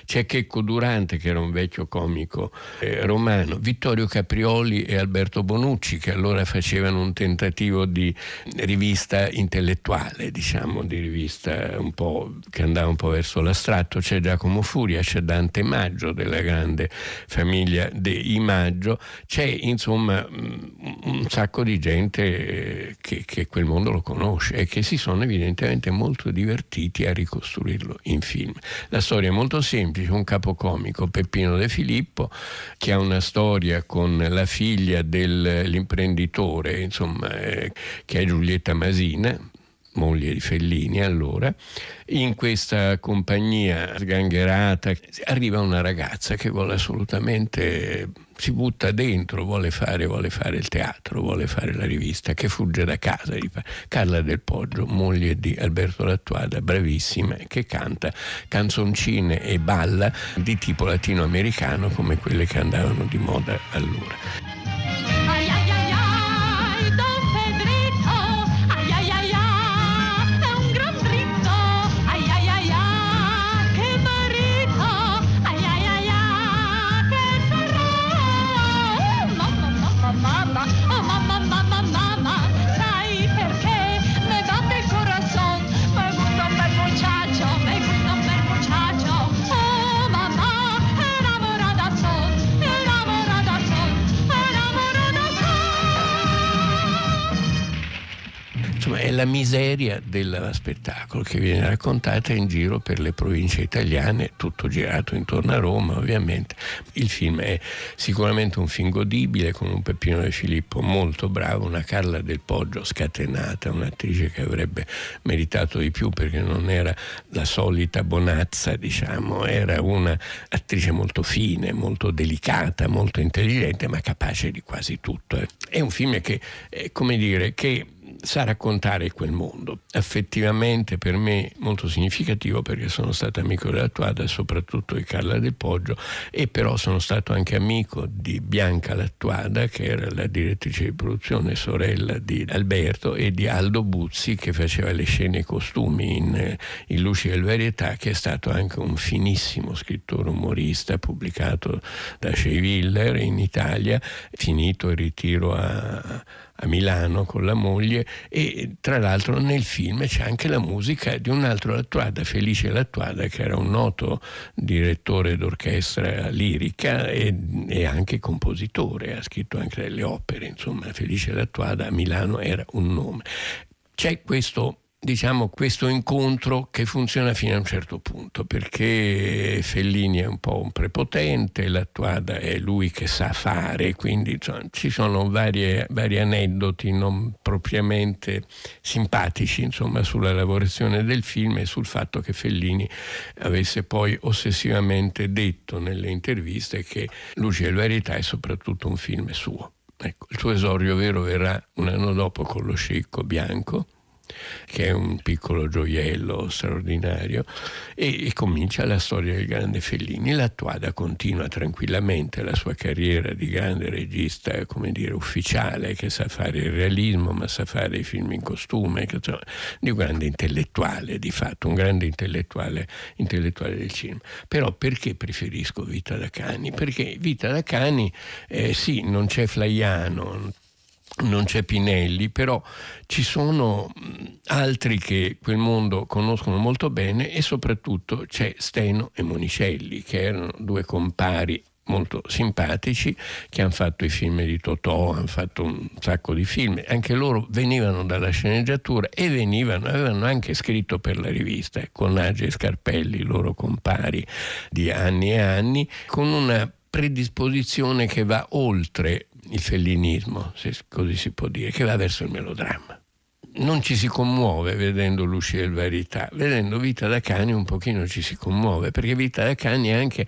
C'è Checco Durante, che era un vecchio comico eh, romano, Vittorio Caprioli e Alberto Bonucci, che allora facevano un tentativo di rivista intellettuale, diciamo, di rivista un po' che andava un po' verso l'astratto. C'è Giacomo Furia, c'è Dante Maggio della grande famiglia dei Maggio, c'è insomma un sacco di gente eh, che, che quel mondo lo conosce e che si sono evidentemente molto divertiti a ricostruirlo in film. La storia è molto semplice, un capocomico, Peppino De Filippo, che ha una storia con la figlia dell'imprenditore, insomma, eh, che è Giulietta Masina, moglie di Fellini allora, in questa compagnia sgangherata arriva una ragazza che vuole assolutamente, si butta dentro, vuole fare, vuole fare il teatro, vuole fare la rivista, che fugge da casa. Carla del Poggio, moglie di Alberto Lattuada, bravissima, che canta canzoncine e balla di tipo latinoamericano come quelle che andavano di moda allora. La miseria del spettacolo che viene raccontata in giro per le province italiane, tutto girato intorno a Roma ovviamente. Il film è sicuramente un film godibile con un Peppino De Filippo molto bravo, una Carla del Poggio scatenata, un'attrice che avrebbe meritato di più perché non era la solita bonazza, diciamo, era un'attrice molto fine, molto delicata, molto intelligente, ma capace di quasi tutto. È un film che, come dire, che sa raccontare quel mondo. Effettivamente per me molto significativo perché sono stato amico della Tuada soprattutto di Carla Del Poggio e però sono stato anche amico di Bianca Lattuada che era la direttrice di produzione, sorella di Alberto e di Aldo Buzzi che faceva le scene e i costumi in, in Luci del Varietà che è stato anche un finissimo scrittore umorista pubblicato da Shea in Italia, finito il ritiro a a Milano con la moglie e tra l'altro nel film c'è anche la musica di un altro Lattuada, Felice Lattuada, che era un noto direttore d'orchestra lirica e, e anche compositore, ha scritto anche delle opere, insomma Felice Lattuada a Milano era un nome. C'è questo diciamo, questo incontro che funziona fino a un certo punto, perché Fellini è un po' un prepotente, l'attuada è lui che sa fare, quindi insomma, ci sono varie, vari aneddoti non propriamente simpatici insomma, sulla lavorazione del film e sul fatto che Fellini avesse poi ossessivamente detto nelle interviste che Luce e Verità è soprattutto un film suo. Ecco, il suo esordio vero verrà un anno dopo con lo scicco bianco che è un piccolo gioiello straordinario, e, e comincia la storia del grande Fellini. L'Attuada continua tranquillamente la sua carriera di grande regista, come dire, ufficiale, che sa fare il realismo, ma sa fare i film in costume, che, insomma, di un grande intellettuale, di fatto, un grande intellettuale, intellettuale del cinema. Però perché preferisco Vita da Cani? Perché Vita da Cani, eh, sì, non c'è Flaiano, non c'è Pinelli, però ci sono altri che quel mondo conoscono molto bene e soprattutto c'è Steno e Monicelli, che erano due compari molto simpatici che hanno fatto i film di Totò, hanno fatto un sacco di film, anche loro venivano dalla sceneggiatura e venivano, avevano anche scritto per la rivista eh, con Nage e Scarpelli, loro compari di anni e anni, con una predisposizione che va oltre il fellinismo, se così si può dire, che va verso il melodramma. Non ci si commuove vedendo Luci e Verità, vedendo Vita da Cani un pochino ci si commuove, perché Vita da Cani anche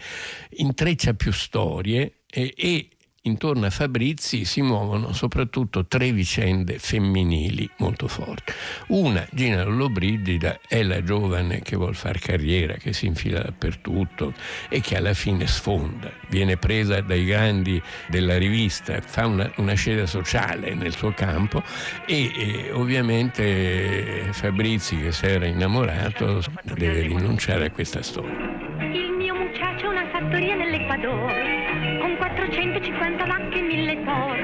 intreccia più storie e, e intorno a Fabrizi si muovono soprattutto tre vicende femminili molto forti. Una, Gina Lollobrigida, è la giovane che vuole fare carriera, che si infila dappertutto e che alla fine sfonda, viene presa dai grandi della rivista, fa una, una scena sociale nel suo campo e, e ovviamente Fabrizi che si era innamorato deve rinunciare a questa storia. Il mio dell'Equador, con 450 vacche e mille tor,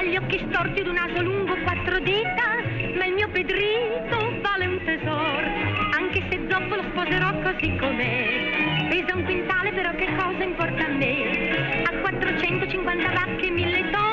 agli occhi storti ed un naso lungo quattro dita, ma il mio Pedrito vale un tesoro, anche se dopo lo sposerò così com'è. Pesa un quintale però che cosa importa a me? A 450 vacche e mille tori,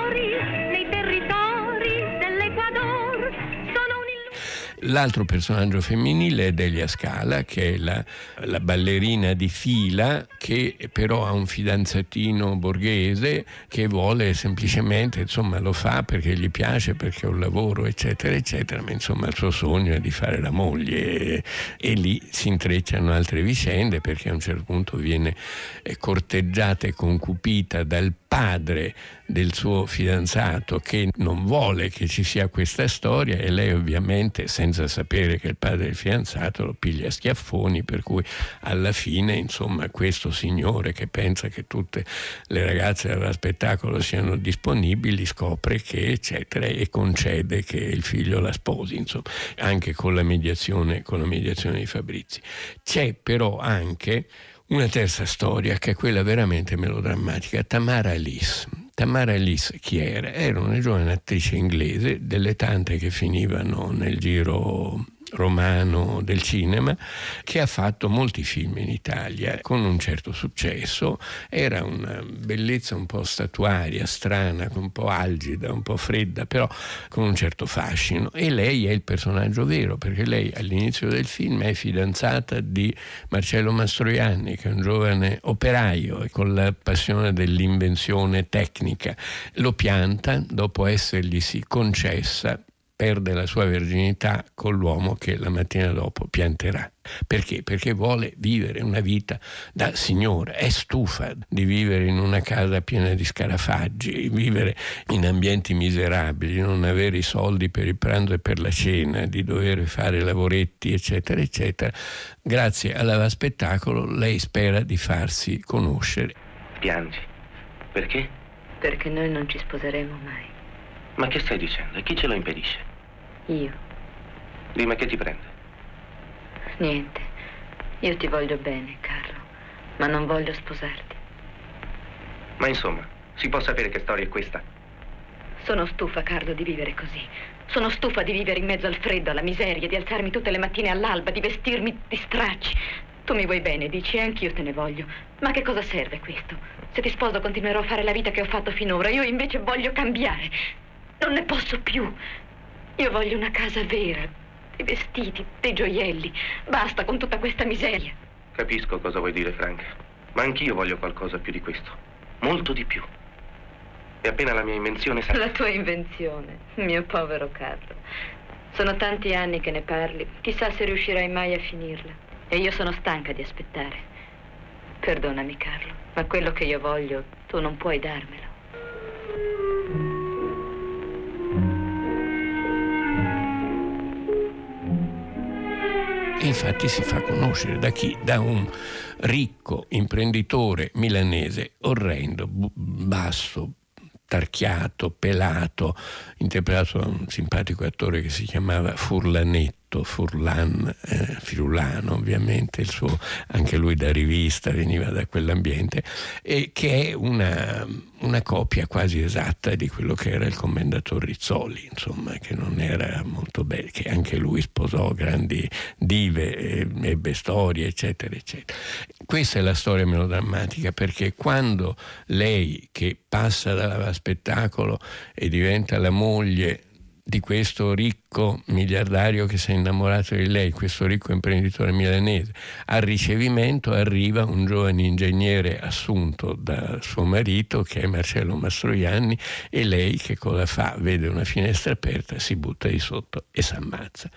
L'altro personaggio femminile è Delia Scala, che è la, la, ballerina di fila, che però ha un fidanzatino borghese che vuole semplicemente, insomma, lo fa perché gli piace, perché ha un lavoro, eccetera, eccetera, ma insomma il suo sogno è di fare la moglie e, e lì si intrecciano altre vicende perché a un certo punto viene eh, corteggiata e concupita dal padre del suo fidanzato che non vuole che ci sia questa storia e lei ovviamente senza sapere che il padre del fidanzato lo piglia a schiaffoni per cui alla fine insomma questo signore che pensa che tutte le ragazze dello spettacolo siano disponibili scopre che eccetera e concede che il figlio la sposi insomma anche con la mediazione, con la mediazione di Fabrizi. C'è però anche una terza storia che è quella veramente melodrammatica, Tamara Alice. Tamara Alice chi era? Era una giovane attrice inglese, delle tante che finivano nel giro romano del cinema che ha fatto molti film in Italia con un certo successo. Era una bellezza un po' statuaria strana un po' algida un po' fredda però con un certo fascino. E lei è il personaggio vero perché lei all'inizio del film è fidanzata di Marcello Mastroianni che è un giovane operaio con la passione dell'invenzione tecnica. Lo pianta dopo esserglisi concessa perde la sua verginità con l'uomo che la mattina dopo pianterà. Perché? Perché vuole vivere una vita da signora, è stufa di vivere in una casa piena di scarafaggi, vivere in ambienti miserabili, non avere i soldi per il pranzo e per la cena, di dover fare lavoretti, eccetera, eccetera. Grazie alla spettacolo lei spera di farsi conoscere. Piangi. Perché? Perché noi non ci sposeremo mai. Ma che stai dicendo? E chi ce lo impedisce? Io. Dimmi che ti prende. Niente. Io ti voglio bene, Carlo, ma non voglio sposarti. Ma insomma, si può sapere che storia è questa? Sono stufa, Carlo, di vivere così. Sono stufa di vivere in mezzo al freddo, alla miseria, di alzarmi tutte le mattine all'alba, di vestirmi di stracci. Tu mi vuoi bene, dici, e anch'io te ne voglio. Ma che cosa serve questo? Se ti sposo continuerò a fare la vita che ho fatto finora. Io invece voglio cambiare. Non ne posso più. Io voglio una casa vera, dei vestiti, dei gioielli. Basta con tutta questa miseria. Capisco cosa vuoi dire, Frank. Ma anch'io voglio qualcosa più di questo. Molto di più. E appena la mia invenzione sarà... La tua invenzione, mio povero Carlo. Sono tanti anni che ne parli. Chissà se riuscirai mai a finirla. E io sono stanca di aspettare. Perdonami, Carlo, ma quello che io voglio tu non puoi darmelo. E infatti si fa conoscere da chi? Da un ricco imprenditore milanese orrendo, basso, tarchiato, pelato, interpretato da un simpatico attore che si chiamava Furlanetto Furlan, eh, Firulano ovviamente, suo, anche lui da rivista veniva da quell'ambiente, e che è una, una copia quasi esatta di quello che era il commendator Rizzoli, insomma, che non era molto bello, che anche lui sposò grandi dive, e, ebbe storie, eccetera, eccetera. Questa è la storia melodrammatica perché quando lei che passa dalla spettacolo e diventa la moglie di questo ricco miliardario che si è innamorato di lei, questo ricco imprenditore milanese. Al ricevimento arriva un giovane ingegnere assunto da suo marito, che è Marcello Mastroianni, e lei che cosa fa? Vede una finestra aperta, si butta di sotto e si ammazza.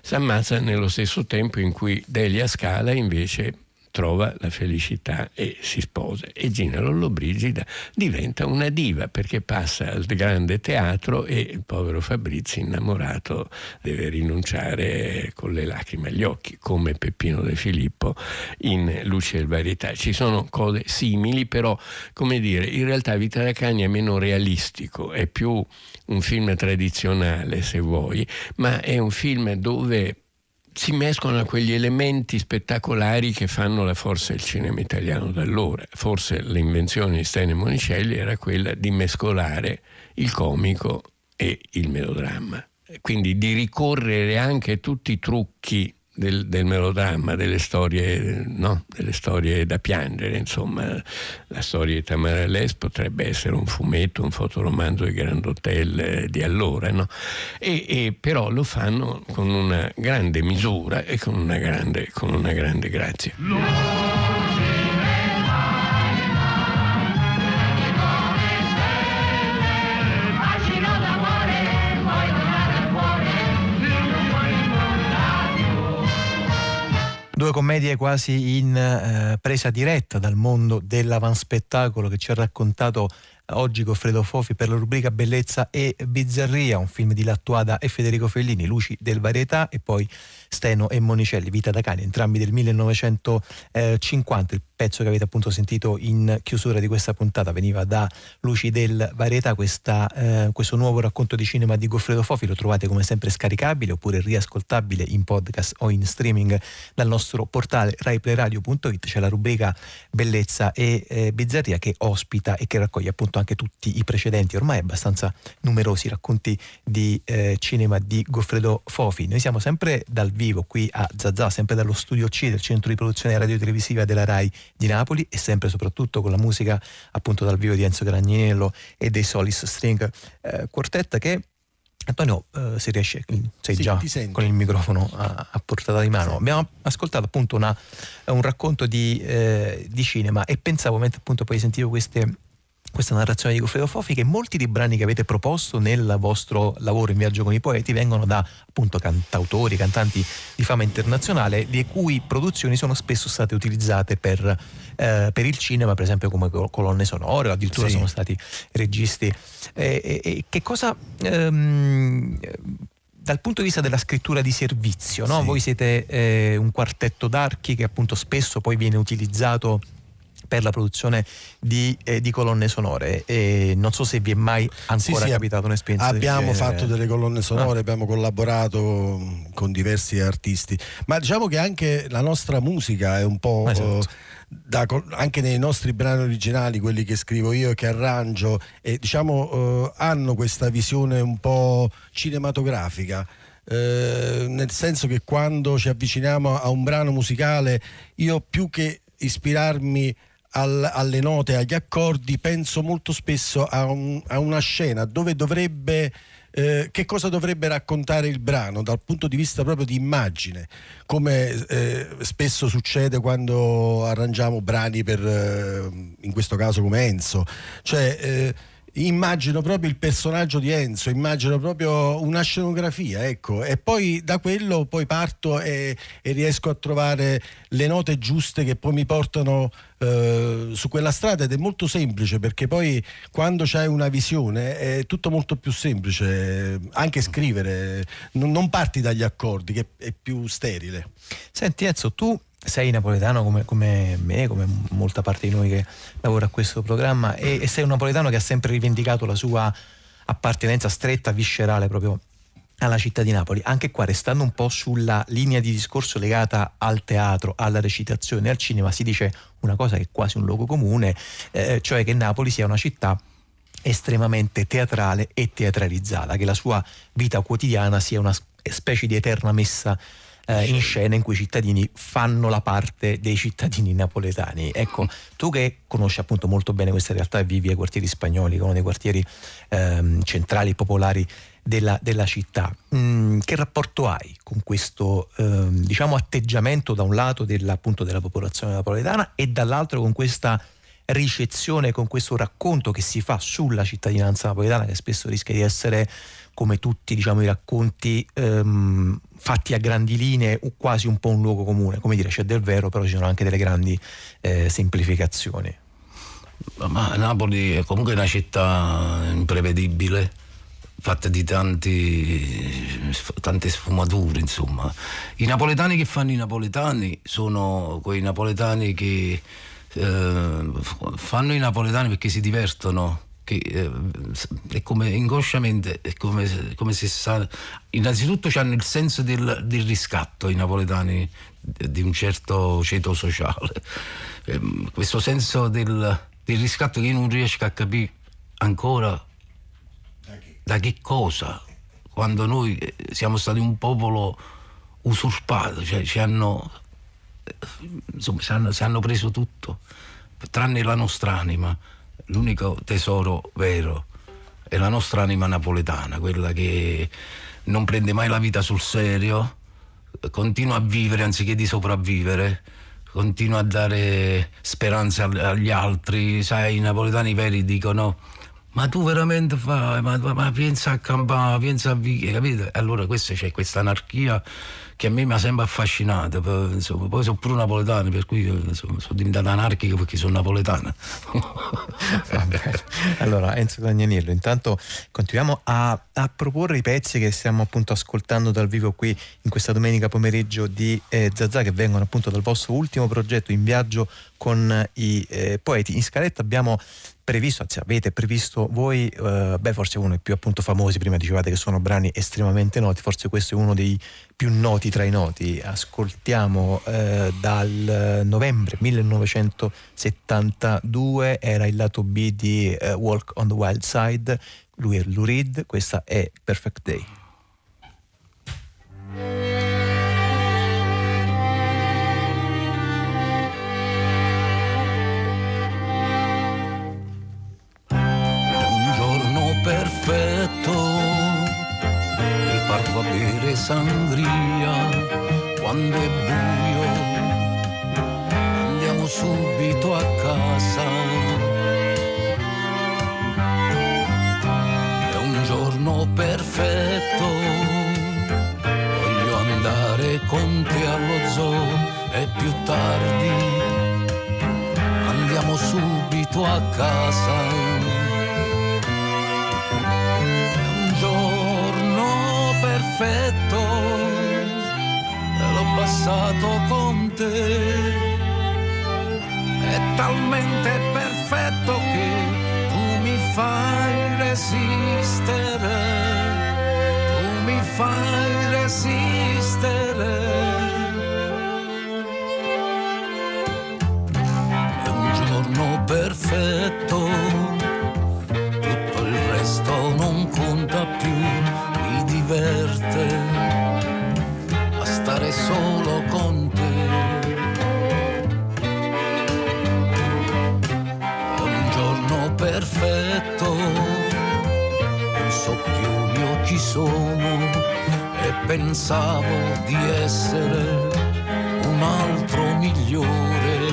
Si ammazza nello stesso tempo in cui Delia Scala invece trova la felicità e si sposa. E Gina Lollobrigida diventa una diva perché passa al grande teatro e il povero Fabrizi innamorato deve rinunciare con le lacrime agli occhi, come Peppino De Filippo in Luce e Varietà. Ci sono cose simili, però, come dire, in realtà Vita da Cagni è meno realistico, è più un film tradizionale, se vuoi, ma è un film dove si mescolano quegli elementi spettacolari che fanno la forza del cinema italiano da allora. Forse l'invenzione di Stene Monicelli era quella di mescolare il comico e il melodramma. Quindi di ricorrere anche a tutti i trucchi del, del melodramma, delle storie, no? delle storie, da piangere, insomma, la storia di Tamara Les potrebbe essere un fumetto, un fotoromanzo di Grand Hotel eh, di allora, no? e, e, però lo fanno con una grande misura e con una grande, con una grande grazia. Due commedie quasi in eh, presa diretta dal mondo dell'avanspettacolo che ci ha raccontato oggi Goffredo Fofi per la rubrica Bellezza e Bizzarria, un film di Lattuada e Federico Fellini, Luci del Varietà e poi Steno e Monicelli, Vita da cani, entrambi del 1950. Il pezzo che avete appunto sentito in chiusura di questa puntata veniva da Luci del Varietà, questa, eh, questo nuovo racconto di cinema di Goffredo Fofi lo trovate come sempre scaricabile oppure riascoltabile in podcast o in streaming dal nostro portale raiplayradio.it, c'è la rubrica Bellezza e eh, Bizzarria che ospita e che raccoglie appunto anche tutti i precedenti, ormai abbastanza numerosi racconti di eh, cinema di Goffredo Fofi. Noi siamo sempre dal vivo qui a Zazà, sempre dallo studio C del centro di produzione radio-televisiva della RAI di Napoli e sempre soprattutto con la musica appunto dal vivo di Enzo Gragnello e dei Solis String eh, Quartet che Antonio, eh, se riesce, sei sì, già con il microfono a, a portata di mano. Sì. Abbiamo ascoltato appunto una, un racconto di, eh, di, cinema e pensavo, mentre appunto poi sentivo queste questa narrazione di Goffredo Fofi che molti dei brani che avete proposto nel vostro lavoro in viaggio con i poeti vengono da appunto cantautori, cantanti di fama internazionale, le cui produzioni sono spesso state utilizzate per, eh, per il cinema, per esempio come colonne sonore, o addirittura sì. sono stati registi. Eh, eh, che cosa... Ehm, dal punto di vista della scrittura di servizio, no? sì. voi siete eh, un quartetto d'archi che appunto spesso poi viene utilizzato per la produzione di, eh, di colonne sonore. E non so se vi è mai ancora sì, sì, capitato un'esperienza. Abbiamo fatto delle colonne sonore, ah. abbiamo collaborato con diversi artisti, ma diciamo che anche la nostra musica è un po'... Esatto. Da, anche nei nostri brani originali, quelli che scrivo io e che arrangio, e, diciamo, eh, hanno questa visione un po' cinematografica. Eh, nel senso che quando ci avviciniamo a un brano musicale, io più che ispirarmi al, alle note, agli accordi, penso molto spesso a, un, a una scena dove dovrebbe eh, che cosa dovrebbe raccontare il brano dal punto di vista proprio di immagine, come eh, spesso succede quando arrangiamo brani per, eh, in questo caso come Enzo. Cioè, eh, immagino proprio il personaggio di Enzo, immagino proprio una scenografia, ecco, e poi da quello poi parto e, e riesco a trovare le note giuste che poi mi portano eh, su quella strada ed è molto semplice perché poi quando c'hai una visione è tutto molto più semplice, anche scrivere, non, non parti dagli accordi che è più sterile. Senti Enzo, tu sei napoletano come, come, me, come molta parte di noi che lavora a questo programma e, e sei un napoletano che ha sempre rivendicato la sua appartenenza stretta, viscerale proprio alla città di Napoli. Anche qua, restando un po' sulla linea di discorso legata al teatro, alla recitazione, al cinema, si dice una cosa che è quasi un luogo comune, eh, cioè che Napoli sia una città estremamente teatrale e teatralizzata, che la sua vita quotidiana sia una specie di eterna messa eh, in scena in cui i cittadini fanno la parte dei cittadini napoletani. Ecco, tu che conosci appunto molto bene questa realtà e vivi ai quartieri spagnoli, uno dei quartieri ehm, centrali popolari della, della città, mm, che rapporto hai con questo ehm, diciamo atteggiamento da un lato della, appunto, della popolazione napoletana e dall'altro con questa ricezione, con questo racconto che si fa sulla cittadinanza napoletana che spesso rischia di essere come tutti diciamo, i racconti ehm, fatti a grandi linee, quasi un po' un luogo comune. Come dire, c'è del vero, però ci sono anche delle grandi eh, semplificazioni. Ma Napoli è comunque una città imprevedibile, fatta di tanti, tante sfumature, insomma. I napoletani che fanno i napoletani sono quei napoletani che eh, fanno i napoletani perché si divertono che eh, è come inconsciamente è come, come se sa, innanzitutto hanno il senso del, del, riscatto i napoletani di un certo ceto sociale. Eh, questo senso del, del, riscatto che io non riesco a capire ancora da che cosa quando noi eh, siamo stati un popolo usurpato cioè ci hanno insomma ci hanno, ci hanno preso tutto tranne la nostra anima l'unico tesoro vero è la nostra anima napoletana, quella che non prende mai la vita sul serio, continua a vivere anziché di sopravvivere, continua a dare speranza agli altri. Sai, i napoletani veri dicono ma tu veramente fai, ma, ma pensa a campare, pensa a vivere, capito? Allora questa c'è questa anarchia che a me mi ha sempre affascinato. Insomma, poi sono pure napoletano, per cui insomma, sono diventato anarchico perché sono napoletano. allora, Enzo Cagnaniello, intanto continuiamo a, a, proporre i pezzi che stiamo appunto ascoltando dal vivo qui in questa domenica pomeriggio di eh, Zazà, che vengono appunto dal vostro ultimo progetto in viaggio con i eh, poeti. In scaletta abbiamo previsto, anzi avete previsto voi, eh, beh forse uno dei più appunto famosi, prima dicevate che sono brani estremamente noti, forse questo è uno dei più noti tra i noti. Ascoltiamo eh, dal novembre 1972, era il lato B di eh, Walk on the Wild Side, lui è Lurid, questa è Perfect Day. Bere sangria quando è buio andiamo subito a casa. È un giorno perfetto voglio andare con te allo zoo è più tardi andiamo subito a casa perfetto l'ho passato con te. È talmente perfetto che tu mi fai resistere tu mi fai resistere. È un giorno perfetto pensavo di essere un altro migliore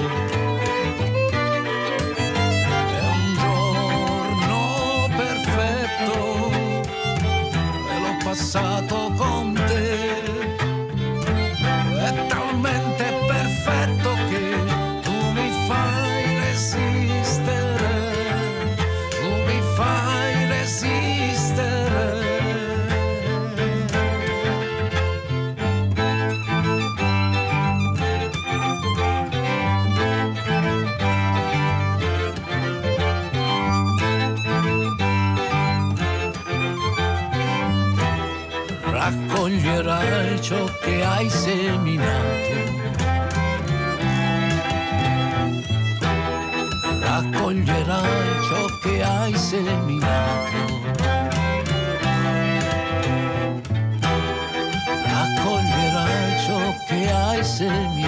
hai seminato. Raccoglierai ciò che hai seminato. Raccoglierai ciò che hai seminato.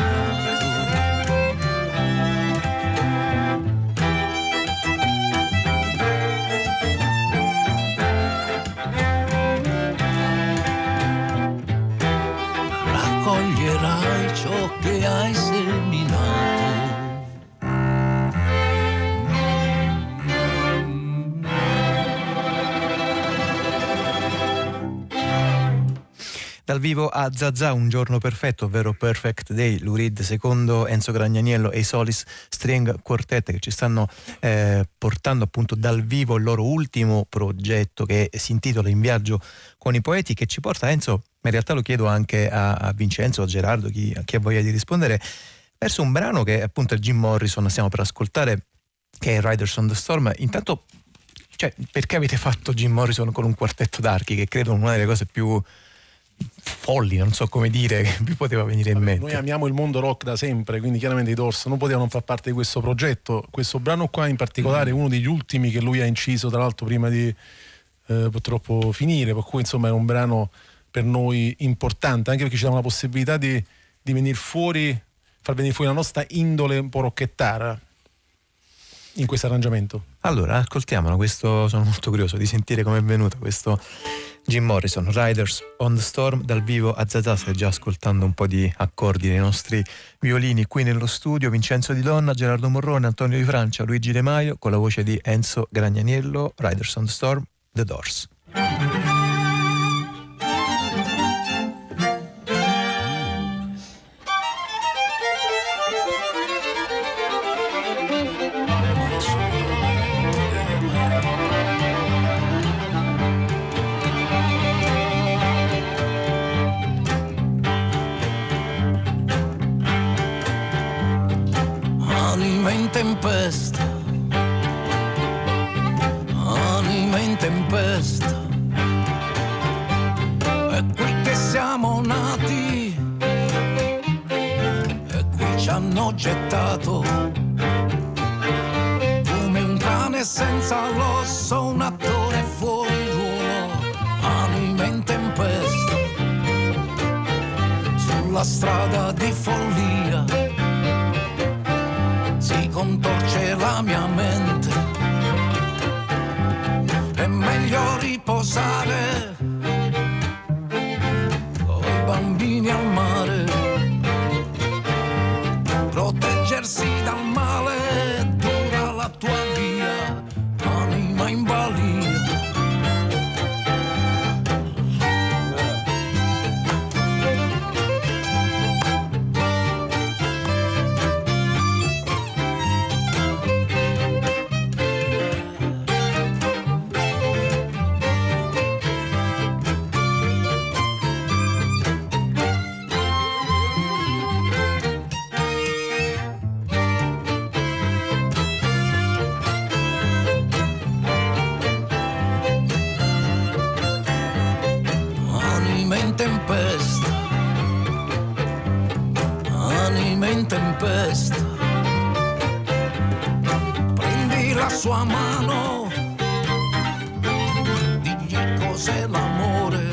Dal vivo a Zazà, un giorno perfetto, ovvero Perfect Day, Lurid secondo Enzo Gragnaniello e i Solis String Quartet che ci stanno eh, portando appunto dal vivo il loro ultimo progetto che si intitola In viaggio con i poeti che ci porta Enzo ma in realtà lo chiedo anche a, a Vincenzo, a Gerardo, chi, a chi ha voglia di rispondere, verso un brano che appunto è Jim Morrison stiamo per ascoltare, che è Riders on the Storm. Intanto cioè, perché avete fatto Jim Morrison con un quartetto d'archi che credo una delle cose più folli, non so come dire, che vi poteva venire in mente. Noi amiamo il mondo rock da sempre, quindi chiaramente i Doors non potevano far parte di questo progetto. Questo brano qua in particolare è uno degli ultimi che lui ha inciso, tra l'altro prima di eh, purtroppo finire, per cui insomma è un brano per noi importante, anche perché ci dà una possibilità di, di venire fuori, far venire fuori la nostra indole un po' rocchettara in questo arrangiamento. Allora, ascoltiamolo, questo sono molto curioso di sentire come è venuto questo Jim Morrison, Riders on the Storm dal vivo a Zazà, stai già ascoltando un po' di accordi dei nostri violini qui nello studio, Vincenzo Di Donna, Gerardo Morrone, Antonio Di Francia, Luigi De Maio con la voce di Enzo Gragnaniello, Riders on the Storm, The Doors. Anima in tempesta, anima in tempesta, è qui che siamo nati, e qui ci hanno gettato, come un cane senza l'osso, un attore fuori ruolo, anima in tempesta, sulla strada di follia si contorce la mia mente. È meglio riposare coi bambini al tempesta. Prendi la sua mano, digli cos'è l'amore.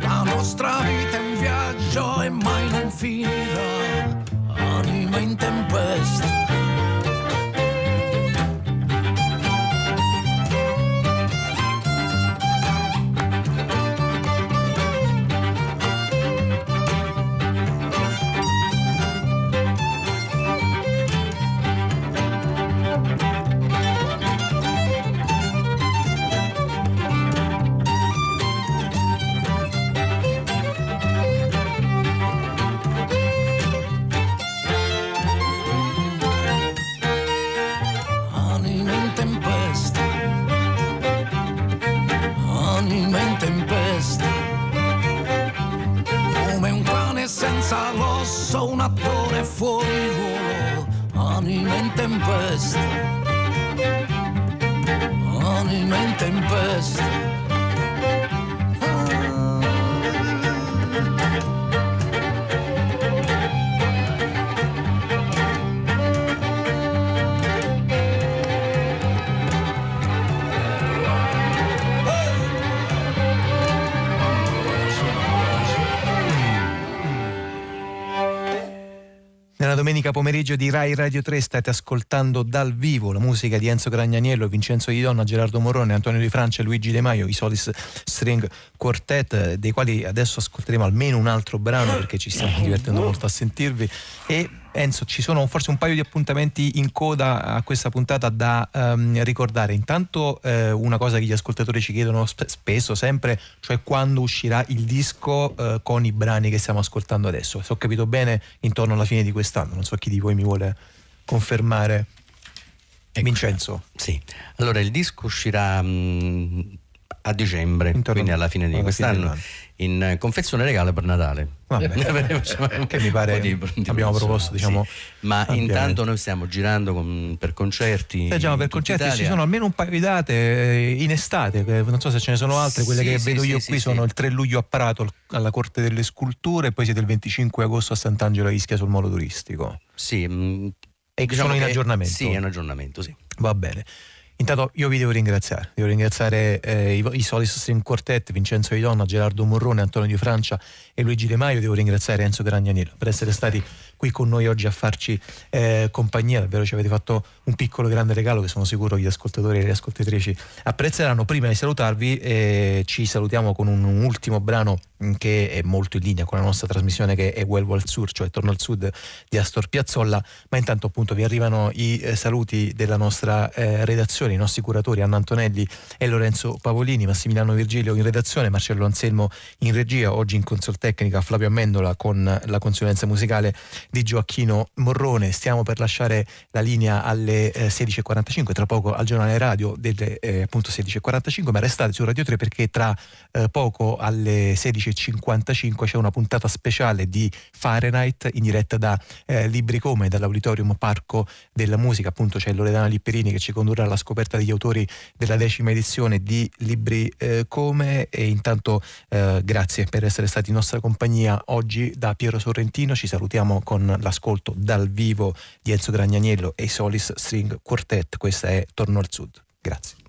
La nostra vita è un viaggio e mai non finirà, anima in tempesta. Pomeriggio di Rai Radio 3 state ascoltando dal vivo la musica di Enzo Gragnaniello, Vincenzo Di Donna, Gerardo Morone, Antonio Di Francia Luigi De Maio, i Solis String Quartet, eh, dei quali adesso ascolteremo almeno un altro brano perché ci stiamo divertendo molto a sentirvi. E Enzo, ci sono forse un paio di appuntamenti in coda a questa puntata da ehm, ricordare. Intanto eh, una cosa che gli ascoltatori ci chiedono sp- spesso, sempre, cioè quando uscirà il disco eh, con i brani che stiamo ascoltando adesso. Se ho capito bene, intorno alla fine di quest'anno. Non so chi di voi mi vuole confermare. Vincenzo. Sì, allora il disco uscirà mh, a dicembre, Intorno quindi alla fine di alla fine quest'anno, in eh, confezione regale per Natale. Vabbè, che mi pare di- di abbiamo proposto, diciamo, sì. Ma ampiamente. intanto noi stiamo girando con- per concerti. Leggiamo per in tutta concerti ci Italia. sono almeno un paio di date eh, in estate, non so se ce ne sono altre, quelle Sì, che sì, vedo sì, io sì, qui sì. sono il 3 luglio a Prato al- alla Corte delle Sculture poi siete il 25 agosto a Sant'Angelo a Ischia sul molo turistico. Sì, mm, e diciamo sono in aggiornamento. Sì, è un aggiornamento, sì. Va bene. Intanto io vi devo ringraziare, devo ringraziare eh, i, i Solis String Quartet, Vincenzo Di Donna, Gerardo Morrone, Antonio Di Francia e Luigi De Maio, devo ringraziare Enzo Gragnaniello per essere stati qui con noi oggi a farci eh, compagnia, davvero ci avete fatto un piccolo grande regalo che sono sicuro gli ascoltatori e le ascoltatrici apprezzeranno. Prima di salutarvi eh, ci salutiamo con un, un ultimo brano mh, che è molto in linea con la nostra trasmissione che è Well Wall Sur, cioè Torno al Sud di Astor Piazzolla, ma intanto appunto vi arrivano i eh, saluti della nostra eh, redazione, i nostri curatori Anna Antonelli e Lorenzo Pavolini, Massimiliano Virgilio in redazione, Marcello Anselmo in regia, oggi in consol tecnica Flavio Amendola con la consulenza musicale di Gioacchino Morrone. Stiamo per lasciare la linea alle eh, 16.45, tra poco al giornale radio delle eh, appunto 16.45, ma restate su Radio 3 perché tra eh, poco alle 16.55 c'è una puntata speciale di Fahrenheit in diretta da eh, Libricome, dall'Auditorium Parco della Musica. Appunto c'è Loredana Lipperini che ci condurrà alla scoperta degli autori della decima edizione di Libri eh, Come e intanto eh, grazie per essere stati in nostra compagnia oggi da Piero Sorrentino. Ci salutiamo con l'ascolto dal vivo di Enzo Gragnaniello e Solis String Quartet. Questa è Torno al Sud. Grazie.